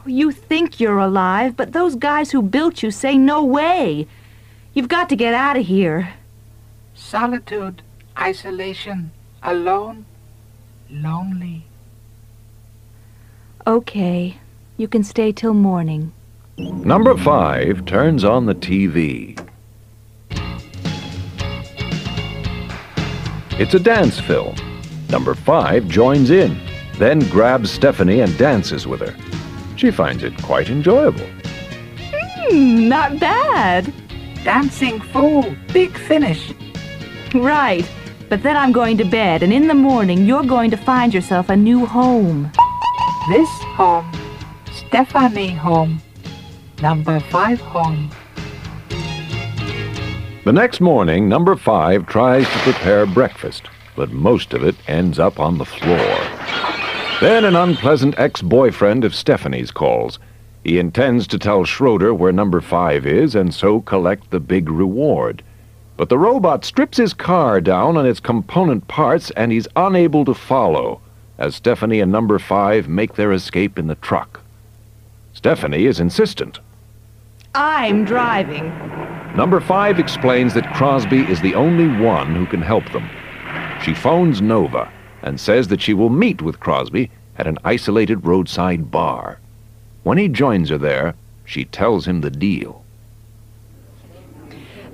You think you're alive, but those guys who built you say no way. You've got to get out of here. Solitude, isolation, alone, lonely. Okay, you can stay till morning. Number five turns on the TV. It's a dance film. Number five joins in, then grabs Stephanie and dances with her. She finds it quite enjoyable. Hmm, not bad. Dancing fool. Big finish. [laughs] Right. But then I'm going to bed, and in the morning you're going to find yourself a new home. This home. Stephanie home. Number five home. The next morning, number five tries to prepare breakfast, but most of it ends up on the floor. Then an unpleasant ex boyfriend of Stephanie's calls. He intends to tell Schroeder where number five is and so collect the big reward. But the robot strips his car down on its component parts and he's unable to follow as Stephanie and number five make their escape in the truck. Stephanie is insistent. I'm driving. Number five explains that Crosby is the only one who can help them. She phones Nova and says that she will meet with Crosby at an isolated roadside bar. When he joins her there, she tells him the deal.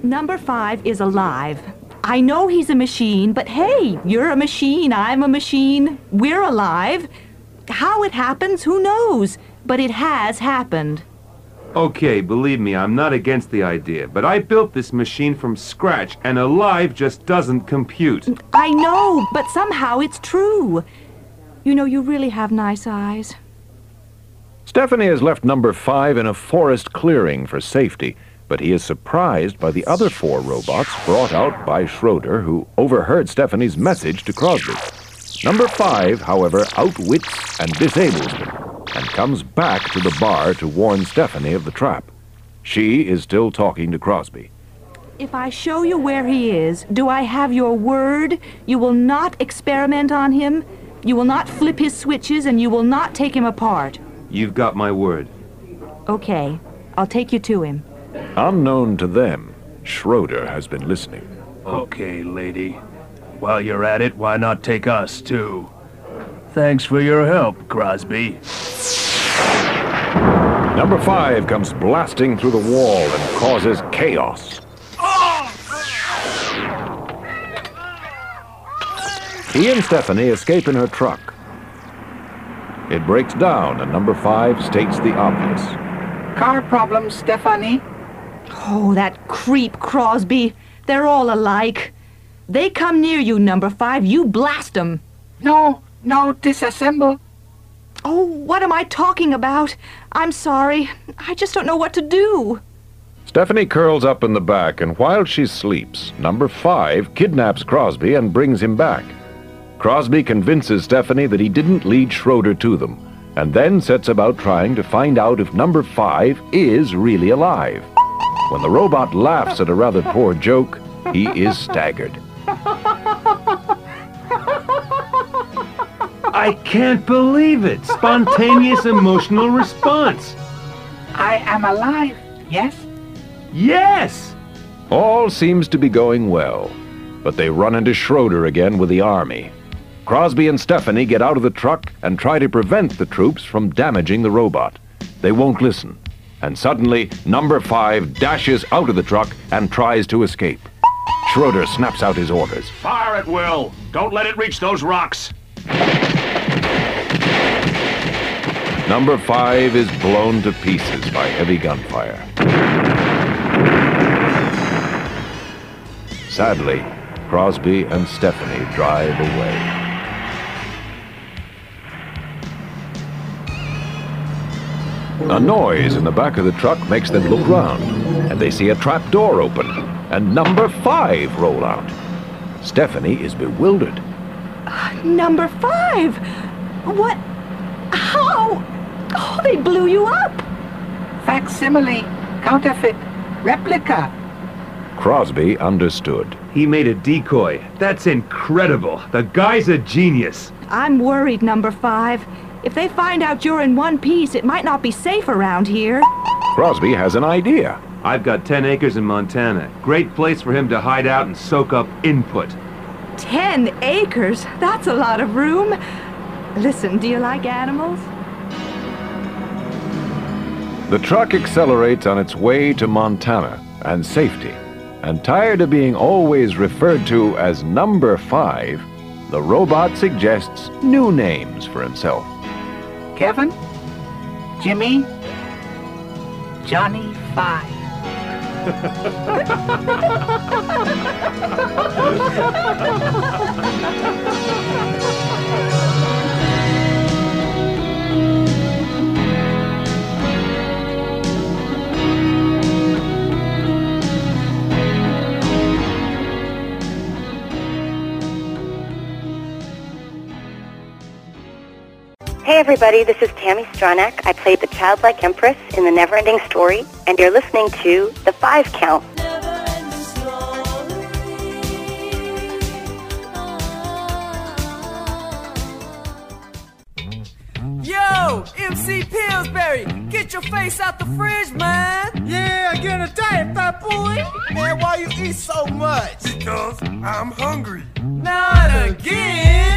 Number five is alive. I know he's a machine, but hey, you're a machine, I'm a machine, we're alive. How it happens, who knows? But it has happened. Okay, believe me, I'm not against the idea, but I built this machine from scratch, and alive just doesn't compute. I know, but somehow it's true. You know, you really have nice eyes. Stephanie has left number five in a forest clearing for safety, but he is surprised by the other four robots brought out by Schroeder, who overheard Stephanie's message to Crosby. Number five, however, outwits and disables him, and comes back to the bar to warn Stephanie of the trap. She is still talking to Crosby. If I show you where he is, do I have your word? You will not experiment on him? You will not flip his switches and you will not take him apart? You've got my word. Okay, I'll take you to him. Unknown to them, Schroeder has been listening. Okay, lady. While you're at it, why not take us, too? Thanks for your help, Crosby. Number five comes blasting through the wall and causes chaos. He and Stephanie escape in her truck. It breaks down, and number five states the obvious. Car problem, Stephanie. Oh, that creep Crosby. They're all alike. They come near you, number five, you blast blast 'em. No, no, disassemble. Oh, what am I talking about? I'm sorry. I just don't know what to do. Stephanie curls up in the back, and while she sleeps, number five kidnaps Crosby and brings him back. Crosby convinces Stephanie that he didn't lead Schroeder to them, and then sets about trying to find out if number five is really alive. When the robot laughs at a rather poor joke, he is staggered. I can't believe it! Spontaneous emotional response! I am alive, yes? Yes! All seems to be going well, but they run into Schroeder again with the army. Crosby and Stephanie get out of the truck and try to prevent the troops from damaging the robot. They won't listen, and suddenly, number five dashes out of the truck and tries to escape. Schroeder snaps out his orders. Fire at will. Don't let it reach those rocks. Number five is blown to pieces by heavy gunfire. Sadly, Crosby and Stephanie drive away. A noise in the back of the truck makes them look round, and they see a trap door open, and number five roll out. Stephanie is bewildered. Number five! What? How? Oh, they blew you up! Facsimile, counterfeit, replica. Crosby understood. He made a decoy. That's incredible. The guy's a genius. I'm worried, number five. If they find out you're in one piece, it might not be safe around here. Crosby has an idea. I've got 10 acres in Montana. Great place for him to hide out and soak up input. Ten acres? That's a lot of room. Listen, do you like animals? The truck accelerates on its way to Montana and safety. And tired of being always referred to as number five, the robot suggests new names for himself. Kevin, Jimmy, Johnny Five. [laughs] Hey everybody, this is Tami Stronach. I played the childlike empress in The Neverending Story, and you're listening to The Five Count. Yo, MC Pillsbury, get your face out the fridge, man. Yeah, get a diet, fat boy. Man, why you eat so much? Because I'm hungry. Not again.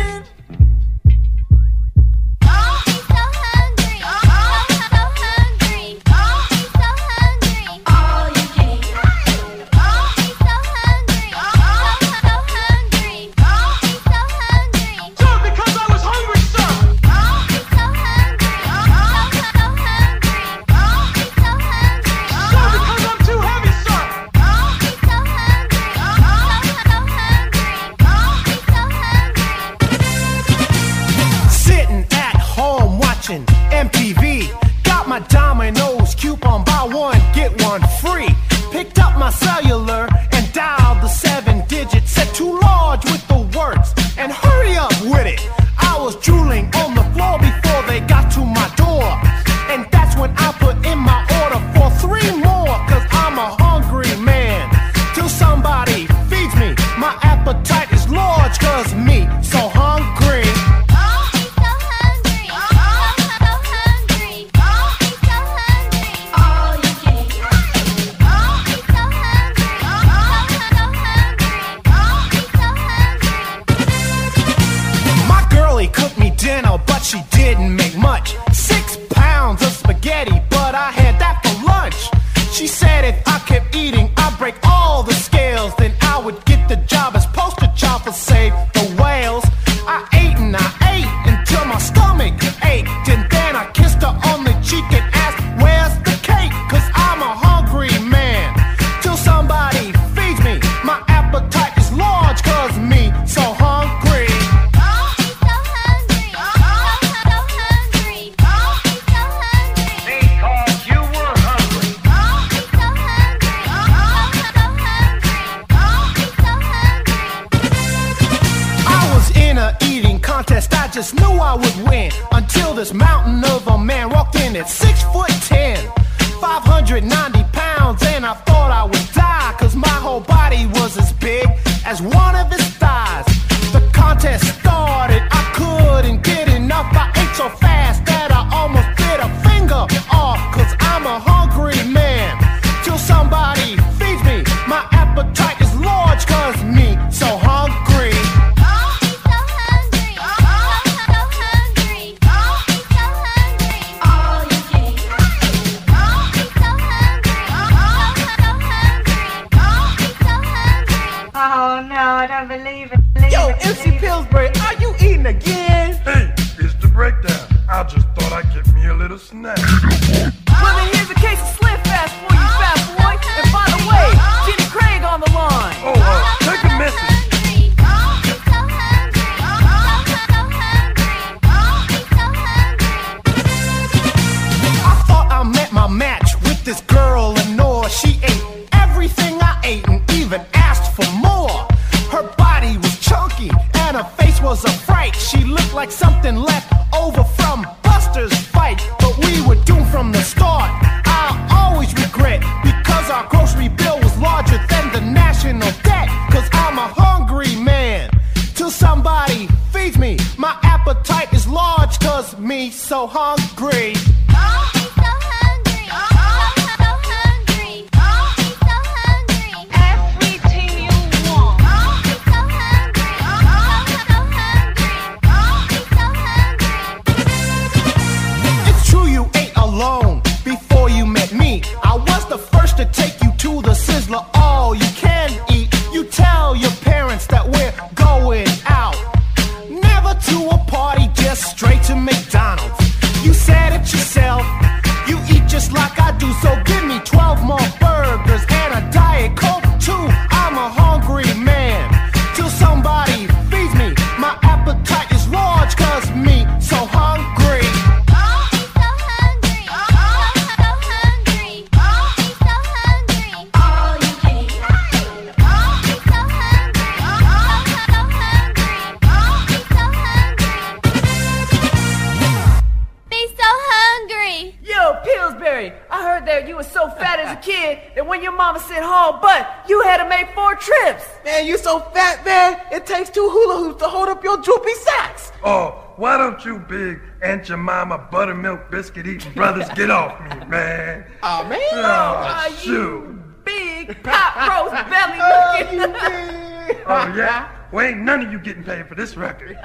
Don't you big Aunt Jemima buttermilk biscuit eating brothers get [laughs] off me, man? Oh, man. Oh, shoot. Big pop roast belly [laughs] oh, looking. Oh, yeah? Well, ain't none of you getting paid for this record.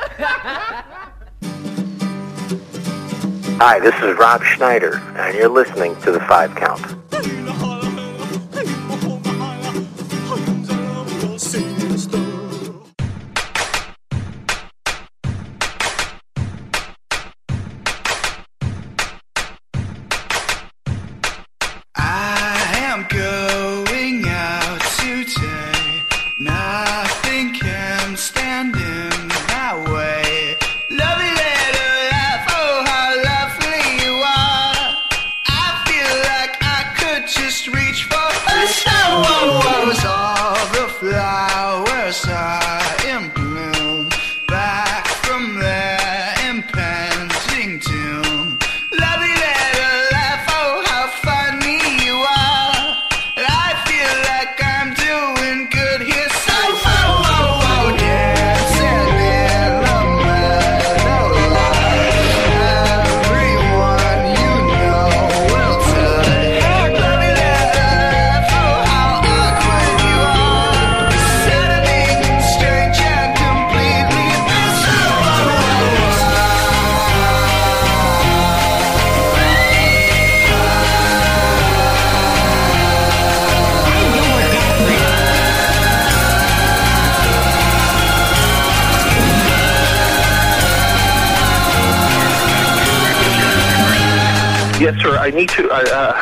Hi, this is Rob Schneider, and you're listening to The Five Count.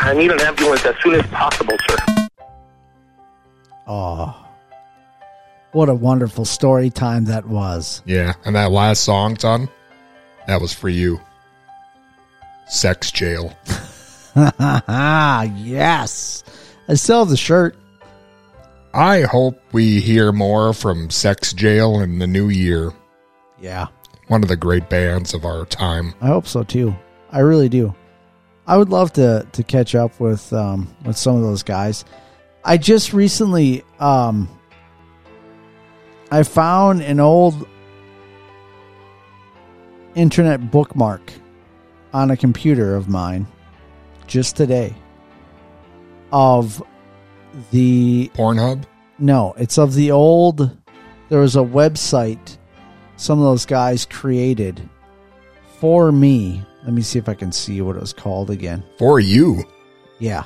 I need an ambulance as soon as possible, sir. Oh, what a wonderful story time that was. Yeah, and that last song, son, that was for you. Sex jail. [laughs] yes. I still have the shirt. I hope we hear more from Sex Jail in the new year. Yeah. One of the great bands of our time. I hope so too. I really do. I would love to to catch up with um with some of those guys. I just recently um I found an old internet bookmark on a computer of mine just today of the Pornhub? No, it's of the old there was a website some of those guys created for me. Let me see if I can see what it was called again. For you. Yeah.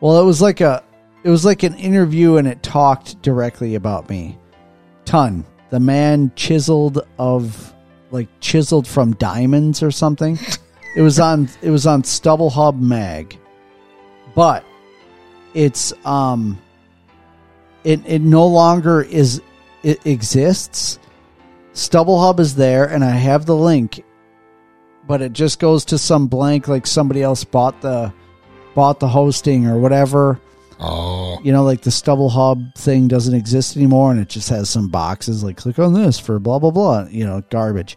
Well, it was like a it was like an interview and it talked directly about me. Ton, the man chiseled of like chiseled from diamonds or something. it was on it was on Stubble Hub Mag. But it's um it it no longer is it exists. Stubble Hub is there and I have the link but it just goes to some blank like somebody else bought the bought the hosting or whatever. Oh. You know, like the Stubble Hub thing doesn't exist anymore and it just has some boxes like click on this for blah blah blah, you know, garbage.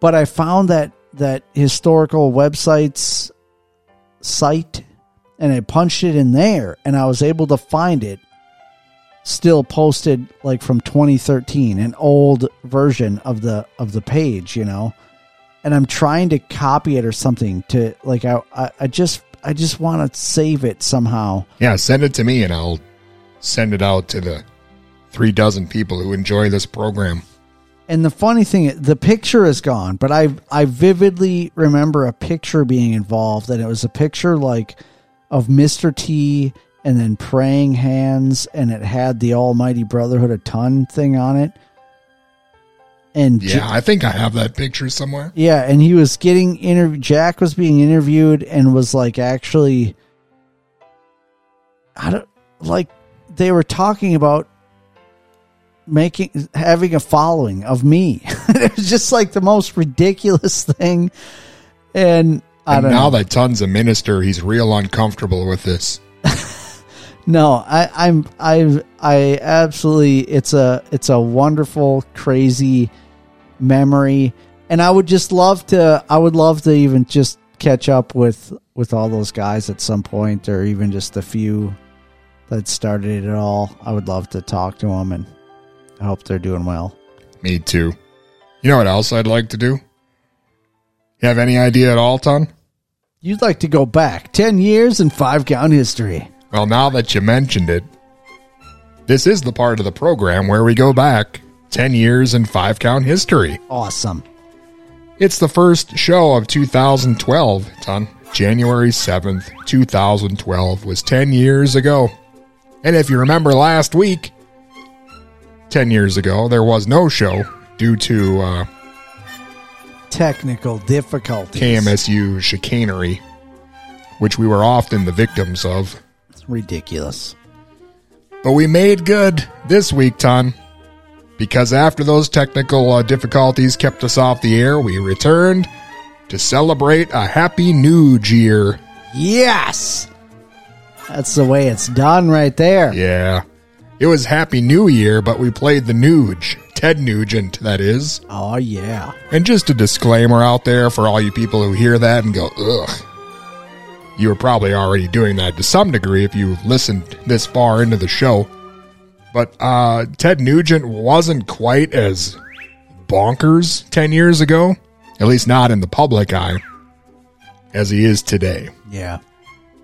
But I found that that historical websites site and I punched it in there and I was able to find it still posted like from 2013 an old version of the of the page you know and i'm trying to copy it or something to like i i, I just i just want to save it somehow Yeah, send it to me and I'll send it out to the three dozen people who enjoy this program. and the funny thing the picture is gone but i i vividly remember a picture being involved and it was a picture like of mr t and then praying hands and it had the almighty brotherhood a ton thing on it and Yeah, I think I have that picture somewhere. Yeah, and he was getting interviewed. Jack was being interviewed and was like actually, I don't like they were talking about making having a following of me. [laughs] it was just like the most ridiculous thing, and I And don't now know. that Ton's a minister, he's real uncomfortable with this. [laughs] No, I, I'm I I absolutely it's a it's a wonderful crazy memory, and I would just love to I would love to even just catch up with with all those guys at some point, or even just a few that started it all. I would love to talk to them, and I hope they're doing well. Me too. You know what else I'd like to do? You have any idea at all, Ton? You'd like to go back ten years in five count history. Well, now that you mentioned it, this is the part of the program where we go back 10 years in five count history. Awesome. It's the first show of 2012, Ton. January 7th, 2012 was 10 years ago. And if you remember last week, 10 years ago, there was no show due to uh, Technical difficulties. KMSU chicanery, which we were often the victims of. Ridiculous. But we made good this week, Ton. Because after those technical uh, difficulties kept us off the air, we returned to celebrate a happy new year. Yes. That's the way it's done right there. Yeah. It was Happy New Year, but we played the Nuge. Ted Nugent, that is. Oh, yeah. And just a disclaimer out there for all you people who hear that and go, ugh. You were probably already doing that to some degree if you listened this far into the show. But uh, Ted Nugent wasn't quite as bonkers 10 years ago, at least not in the public eye, as he is today. Yeah.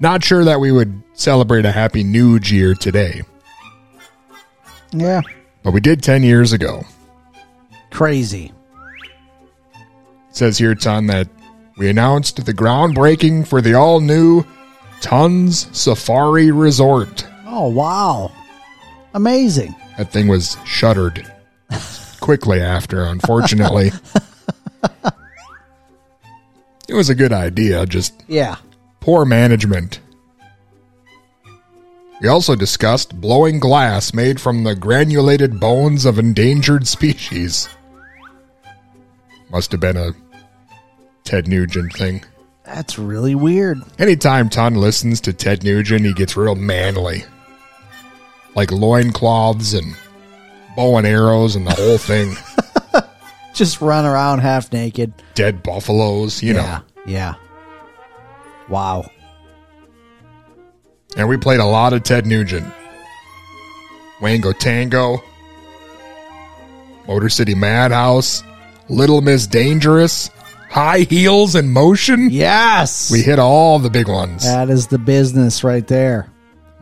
Not sure that we would celebrate a happy new year today, Yeah. but we did 10 years ago. Crazy. It says here, Ton, that we announced the groundbreaking for the all new Tons Safari Resort. Oh, wow. Amazing. That thing was shuttered quickly after, unfortunately. [laughs] it was a good idea, just Yeah. poor management. We also discussed blowing glass made from the granulated bones of endangered species. Must have been a Ted Nugent thing. That's really weird. Anytime Ton listens to Ted Nugent, he gets real manly. Like loincloths and bow and arrows and the whole thing. [laughs] Just run around half naked. Dead buffaloes, you yeah. know. Yeah. Wow. And we played a lot of Ted Nugent. Wango Tango, Motor City Madhouse, Little Miss Dangerous, High Heels in Motion. Yes. We hit all the big ones. That is the business right there.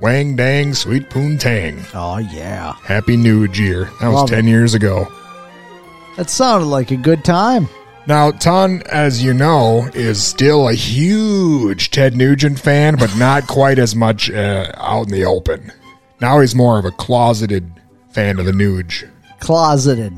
Wang Dang Sweet Poon Tang. Oh, yeah. Happy New Year. That was Love 10 it. years ago. That sounded like a good time. Now, Ton, as you know, is still a huge Ted Nugent fan, but not quite as much uh, out in the open. Now he's more of a closeted fan of the Nuge. Closeted.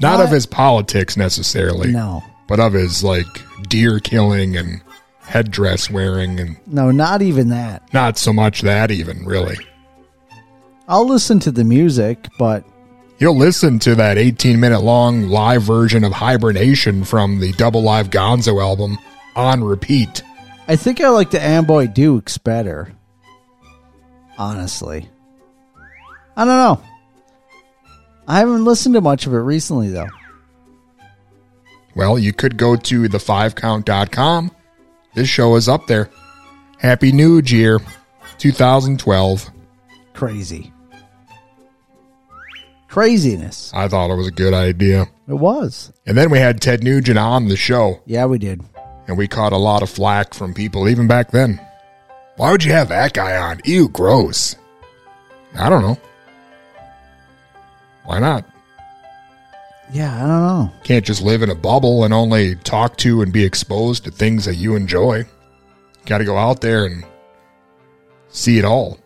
Not What? of his politics necessarily. No. But of his, like, deer killing and headdress wearing, and No, not even that. not so much that, even, really. I'll listen to the music, but You'll listen to that 18 minute long live version of Hibernation from the Double Live Gonzo album on repeat. I think I like the Amboy Dukes better. Honestly. I don't know. I haven't listened to much of it recently, though. Well, you could go to the5count.com. This show is up there. Happy New Year 2012. Crazy. Craziness. I thought it was a good idea. It was. And then we had Ted Nugent on the show, Yeah, we did. and we caught a lot of flack from people even back then. Why would you have that guy on? Ew, gross. I don't know. Why not? Yeah, I don't know. Can't just live in a bubble and only talk to and be exposed to things that you enjoy. Got to go out there and see it all.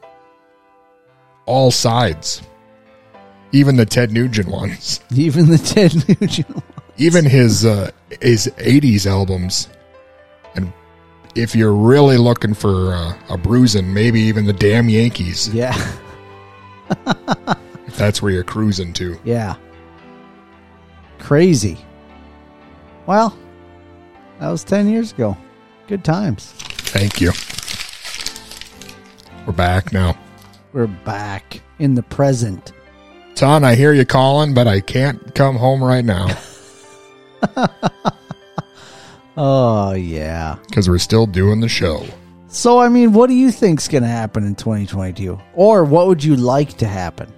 All sides. Even the Ted Nugent ones. [laughs] Even the Ted Nugent. Even his uh, his 80s albums. And if you're really looking for uh, a bruising, maybe even the damn Yankees, Yeah. [laughs] if that's where you're cruising to. Yeah. Crazy. Well, that was 10 years ago. Good times. Thank you. We're back now. We're back in the present. Ton, I hear you calling, but I can't come home right now. [laughs] Oh yeah. because we're still doing the show. So I mean, what do you think's going to happen in 2022, or what would you like to happen?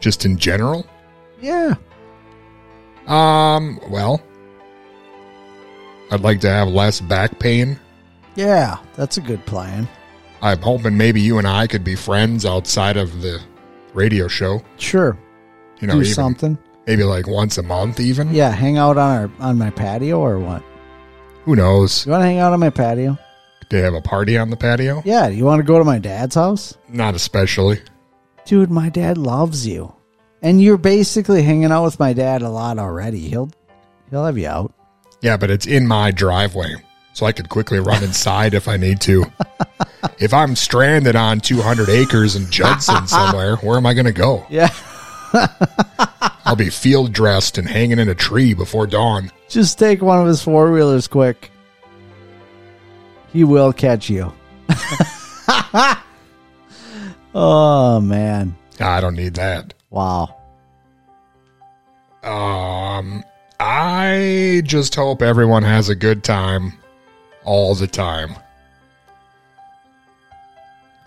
Just in general. Yeah. Um. Well, I'd like to have less back pain. Yeah, that's a good plan. I'm hoping maybe you and I could be friends outside of the radio show. Sure. You know, do even- something. Maybe like once a month, even. Yeah, hang out on our on my patio or what? Who knows? You want to hang out on my patio? They have a party on the patio? Yeah. You want to go to my dad's house? Not especially. Dude, my dad loves you, and you're basically hanging out with my dad a lot already. He'll he'll have you out. Yeah, but it's in my driveway, so I could quickly run inside if I need to. if I'm stranded on 200 acres in Judson [laughs] somewhere, where am I going to go? Yeah. [laughs] I'll be field dressed and hanging in a tree before dawn. Just take one of his four wheelers quick. He will catch you. [laughs] oh man. I don't need that. Wow. Um, I just hope everyone has a good time all the time.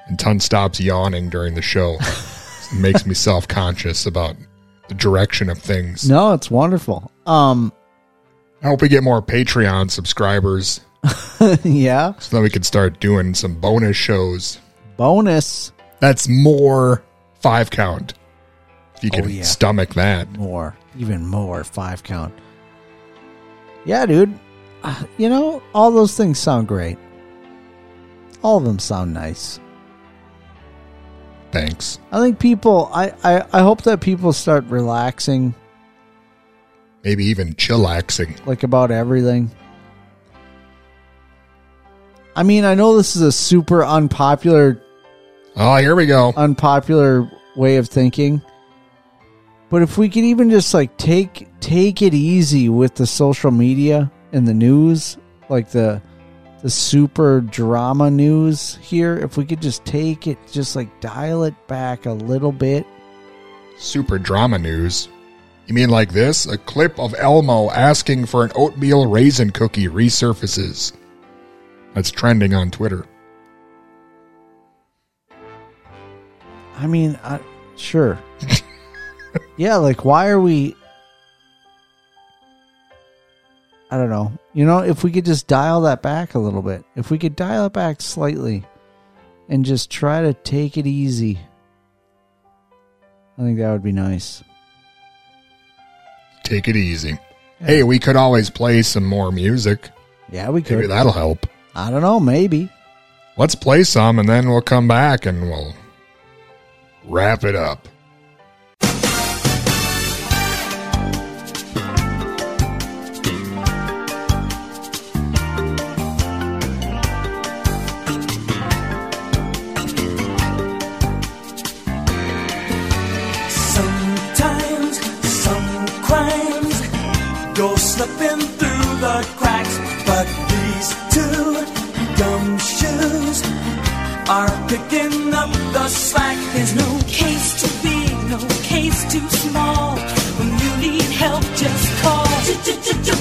And Ton stops yawning during the show. it makes me self conscious about the direction of things. No, it's wonderful. Um I hope we get more Patreon subscribers [laughs] yeah. so that we can start doing some bonus shows. Bonus. That's more five count. You can Oh, yeah. stomach that. More. Even more. Five count. Yeah, dude. Uh, You know, all those things sound great. All of them sound nice. Thanks. I think people I, I, I hope that people start relaxing Maybe even chillaxing. like about everything. I mean, I know this is a super unpopular Oh, here we go. unpopular way of thinking. But if we could even just like take take it easy with the social media and the news, like the the super drama news here, if we could just take it just like dial it back a little bit. Super drama news. You mean like this? A clip of Elmo asking for an oatmeal raisin cookie resurfaces. That's trending on Twitter. I mean, I, sure. [laughs] yeah, like why are we I don't know. You know, if we could just dial that back a little bit. If we could dial it back slightly and just try to take it easy. I think that would be nice. Take it easy. Hey, we could always play some more music. Yeah, we could. Maybe that'll help. I don't know, maybe. Let's play some and then we'll come back and we'll wrap it up.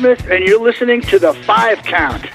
Aerosmith, and you're listening to the Five Count.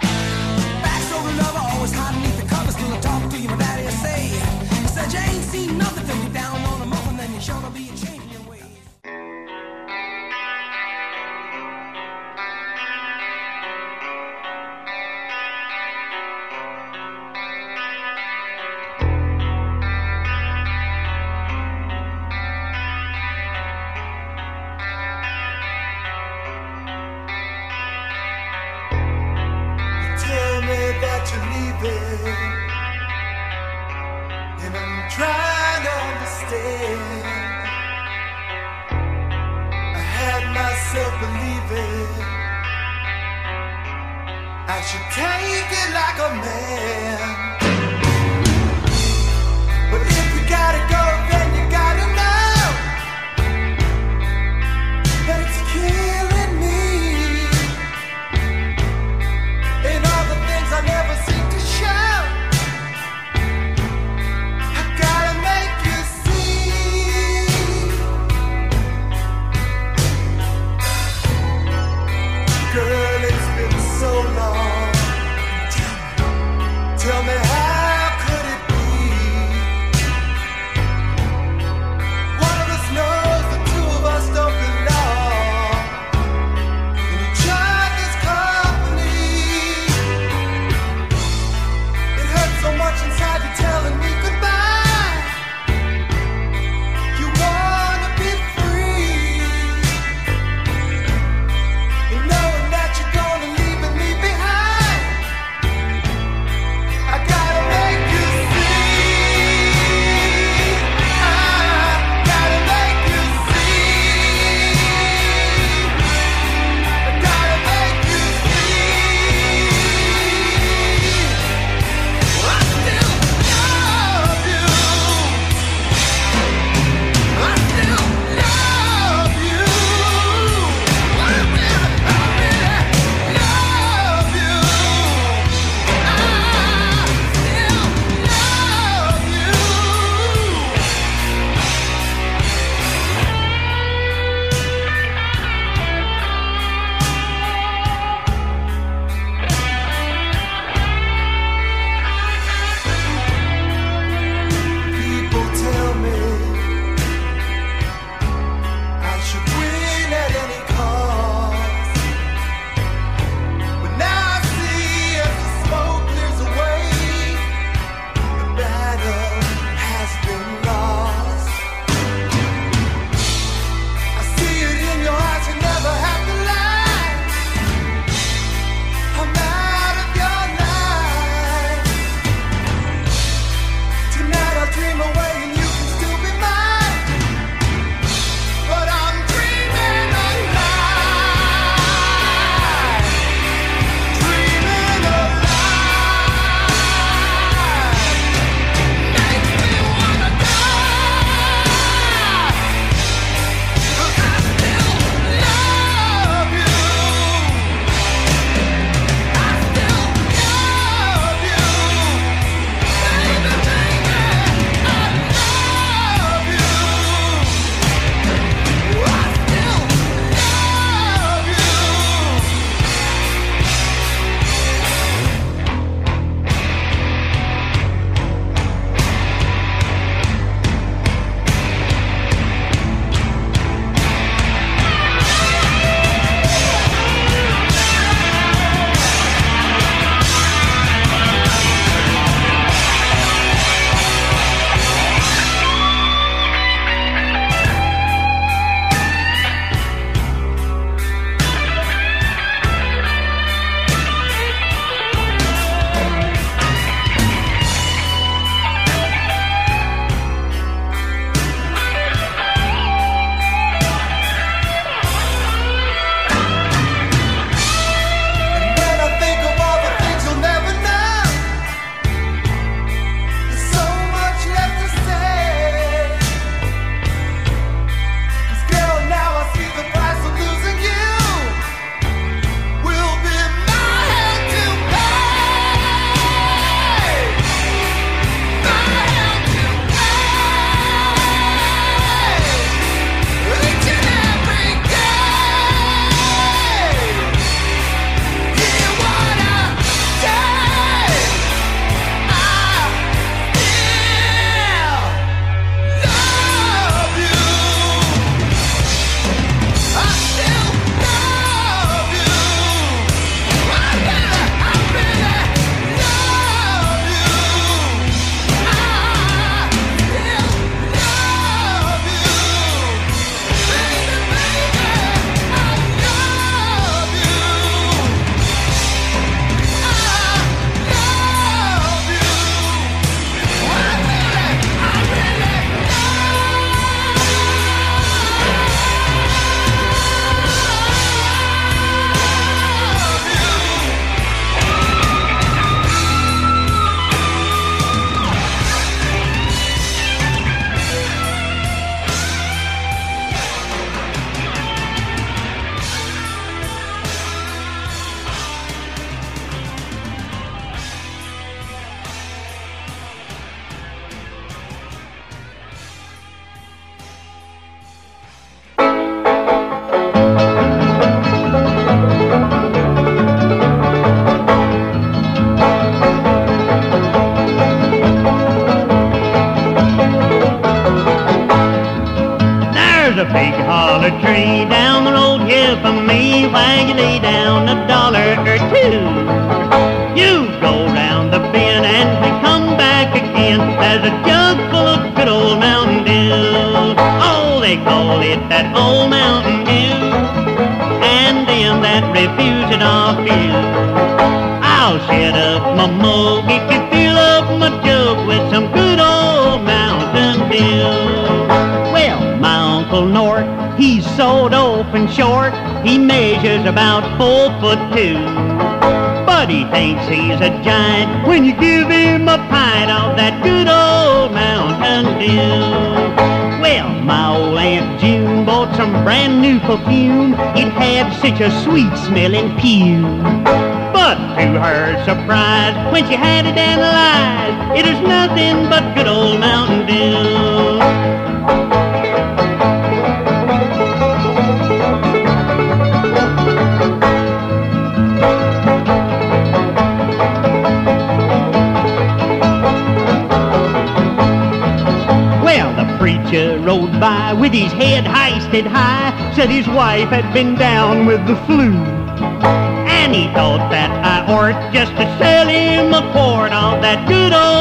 that his wife had been down with the flu. And he thought that I ought just to sell him a quart of that good old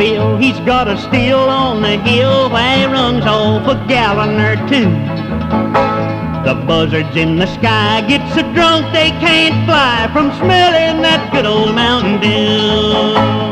Bill. He's got a still on the hill where he runs off a gallon or two. The buzzards in the sky get so drunk they can't fly from smelling that good old Mountain Dew.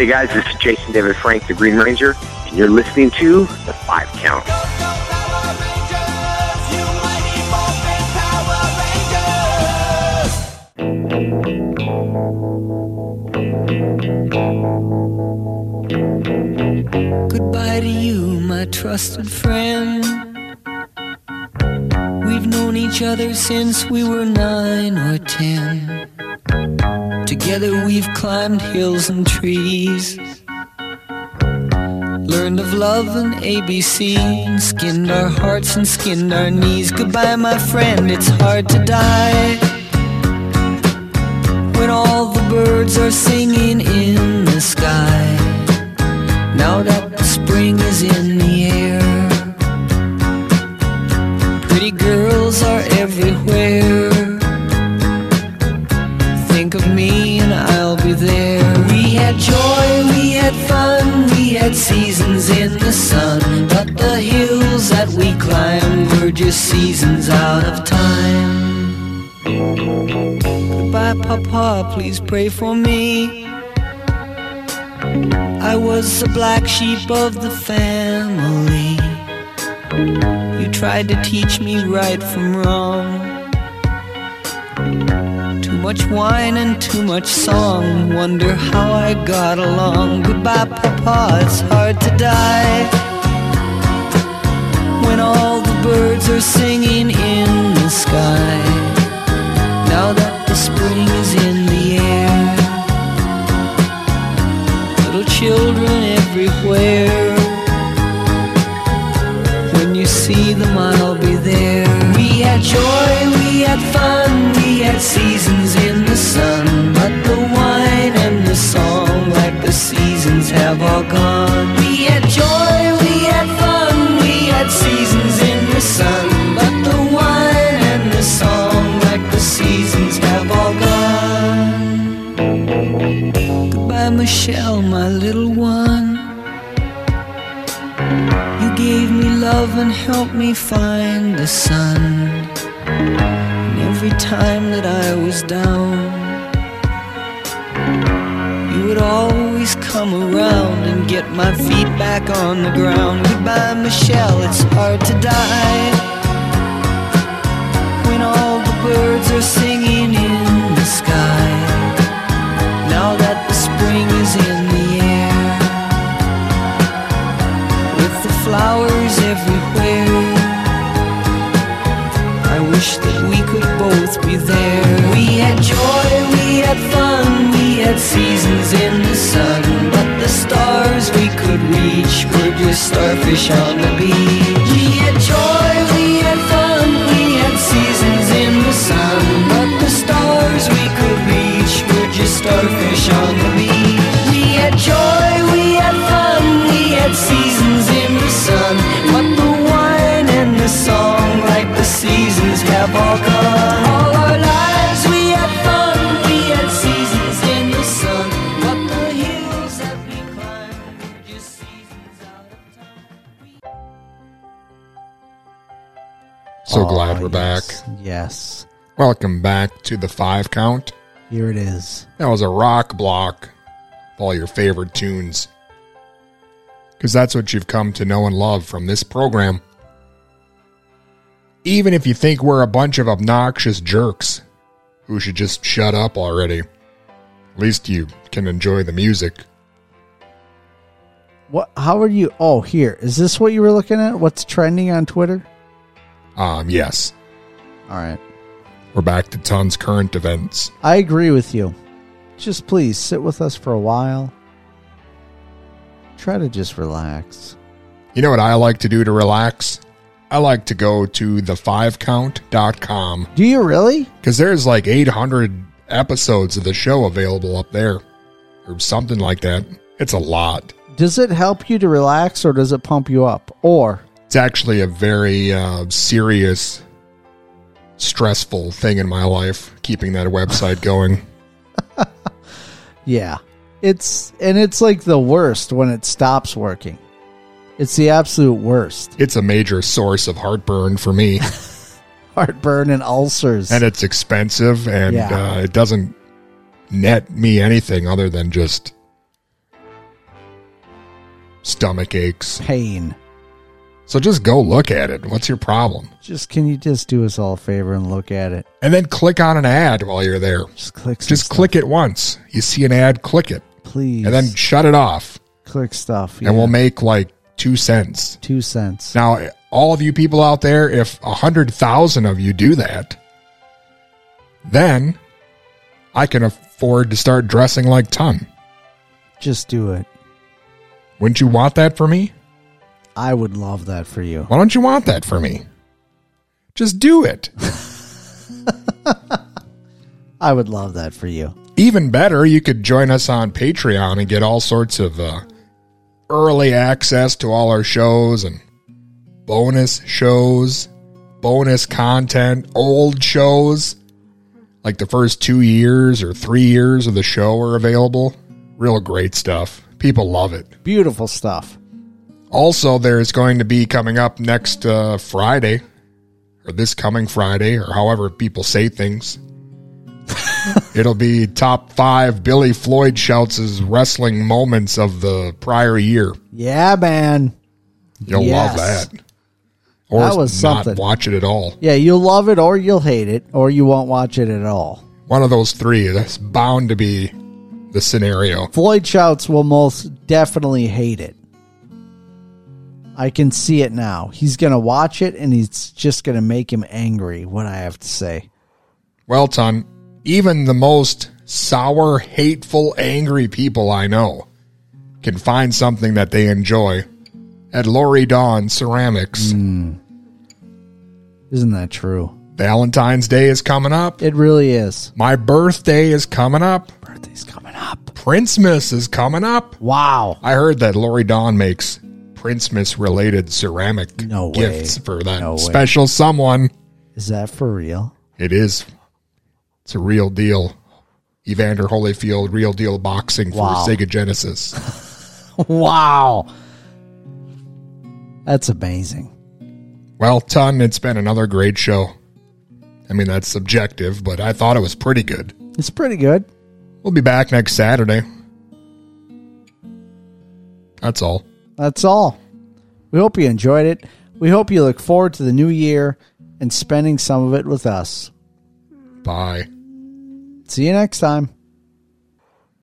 Hey guys, this is Jason David Frank, the Green Ranger, and you're listening to The Five Count. Goodbye to you, my trusted friend. We've known each other since we were nine or ten. Together we've climbed hills and trees. Learned of love and ABC, and skinned our hearts and skinned our knees. Goodbye, my friend, it's hard to die. When all the birds are singing in the sky. Now that the spring is in the air, pretty girls are everywhere. Had seasons in the sun. But the hills that we climbed were just seasons out of time. Goodbye, Papa, please pray for me. I was the black sheep of the family. You tried to teach me right from wrong. Much wine and too much song. Wonder how I got along. Goodbye, Papa, it's hard to die. When all the birds are singing in the sky. Now that the spring is in the air. Little children everywhere. When you see them, I'll be there. We had joy, we had fun, we had seasons sun. But the wine and the song, like the seasons, have all gone. We had joy, we had fun, we had seasons in the sun. But the wine and the song, like the seasons, have all gone. Goodbye, Michelle, my little one. You gave me love and helped me find the sun. Every time that I was down, would always come around and get my feet back on the ground. Goodbye, Michelle, it's hard to die. When all the birds are singing in the sky. Now that the spring is in the air, with the flowers everywhere, I wish that we could both be there. We had joy, we had fun, had seasons in the sun, but the stars we could reach were just starfish on the beach. We had joy, we had fun, we had seasons in the sun, but the stars we could reach were just starfish on the beach. We had joy, we had fun, we had seasons in the sun, but the wine and the song, like the seasons, have all gone. We're back. Yes. Welcome back to the five count. Here it is. That was a rock block of all your favorite tunes. Because that's what you've come to know and love from this program. Even if you think we're a bunch of obnoxious jerks who should just shut up already, at least you can enjoy the music. What? How are you? Oh, here is this what you were looking at? What's trending on Twitter? Um, yes. All right. We're back to Ton's current events. I agree with you. Just please sit with us for a while. Try to just relax. You know what I like to do to relax? I like to go to the5count.com. Do you really? Because there's like 800 episodes of the show available up there, or something like that. It's a lot. Does it help you to relax or does it pump you up? Or It's actually a very uh, serious, stressful thing in my life, keeping that website [laughs] going. yeah. It's and it's like the worst when it stops working. It's the absolute worst. It's a major source of heartburn for me. [laughs] Heartburn and ulcers. and it's expensive and Yeah. uh, it doesn't net me anything other than just stomach aches. Pain. So just go look at it. What's your problem? Just can you just do us all a favor and look at it? And then click on an ad while you're there. Just click. Just stuff. click it once. You see an ad, click it. please. And then shut it off. click stuff. And we'll make like two cents. two cents. Now, all of you people out there, if a hundred thousand of you do that, then I can afford to start dressing like Ton. Just do it. Wouldn't you want that for me? I would love that for you. Why don't you want that for me? Just do it. [laughs] I would love that for you. Even better, you could join us on Patreon and get all sorts of uh, early access to all our shows and bonus shows, bonus content, old shows. Like the first two years or three years of the show are available. Real great stuff. People love it. Beautiful stuff. Also, there's going to be coming up next uh, Friday, or this coming Friday, or however people say things. [laughs] It'll be top five Billy Floyd shouts wrestling moments of the prior year. Yeah, man. You'll Yes. love that. Or That was not something. watch it at all. Yeah, you'll love it or you'll hate it or you won't watch it at all. One of those three. That's bound to be the scenario. Floyd Shouts will most definitely hate it. I can see it now. He's going to watch it and he's just going to make him angry, what I have to say. Well, Ton, even the most sour, hateful, angry people I know can find something that they enjoy at Lori Dawn Ceramics. Hmm. Isn't that true? Valentine's Day is coming up. It really is. My birthday is coming up. Birthday's coming up. Princemas is coming up. Wow. I heard that Lori Dawn makes Princemas related ceramic No way. gifts for that No special someone. Is that for real? It is. It's a real deal. Evander Holyfield, real deal boxing for Wow. Sega Genesis. [laughs] wow. That's amazing. well, Ton, it's been another great show. I mean, that's subjective, but I thought it was pretty good. It's pretty good. We'll be back next Saturday. That's all. That's all. We hope you enjoyed it. We hope you look forward to the new year and spending some of it with us. Bye. See you next time.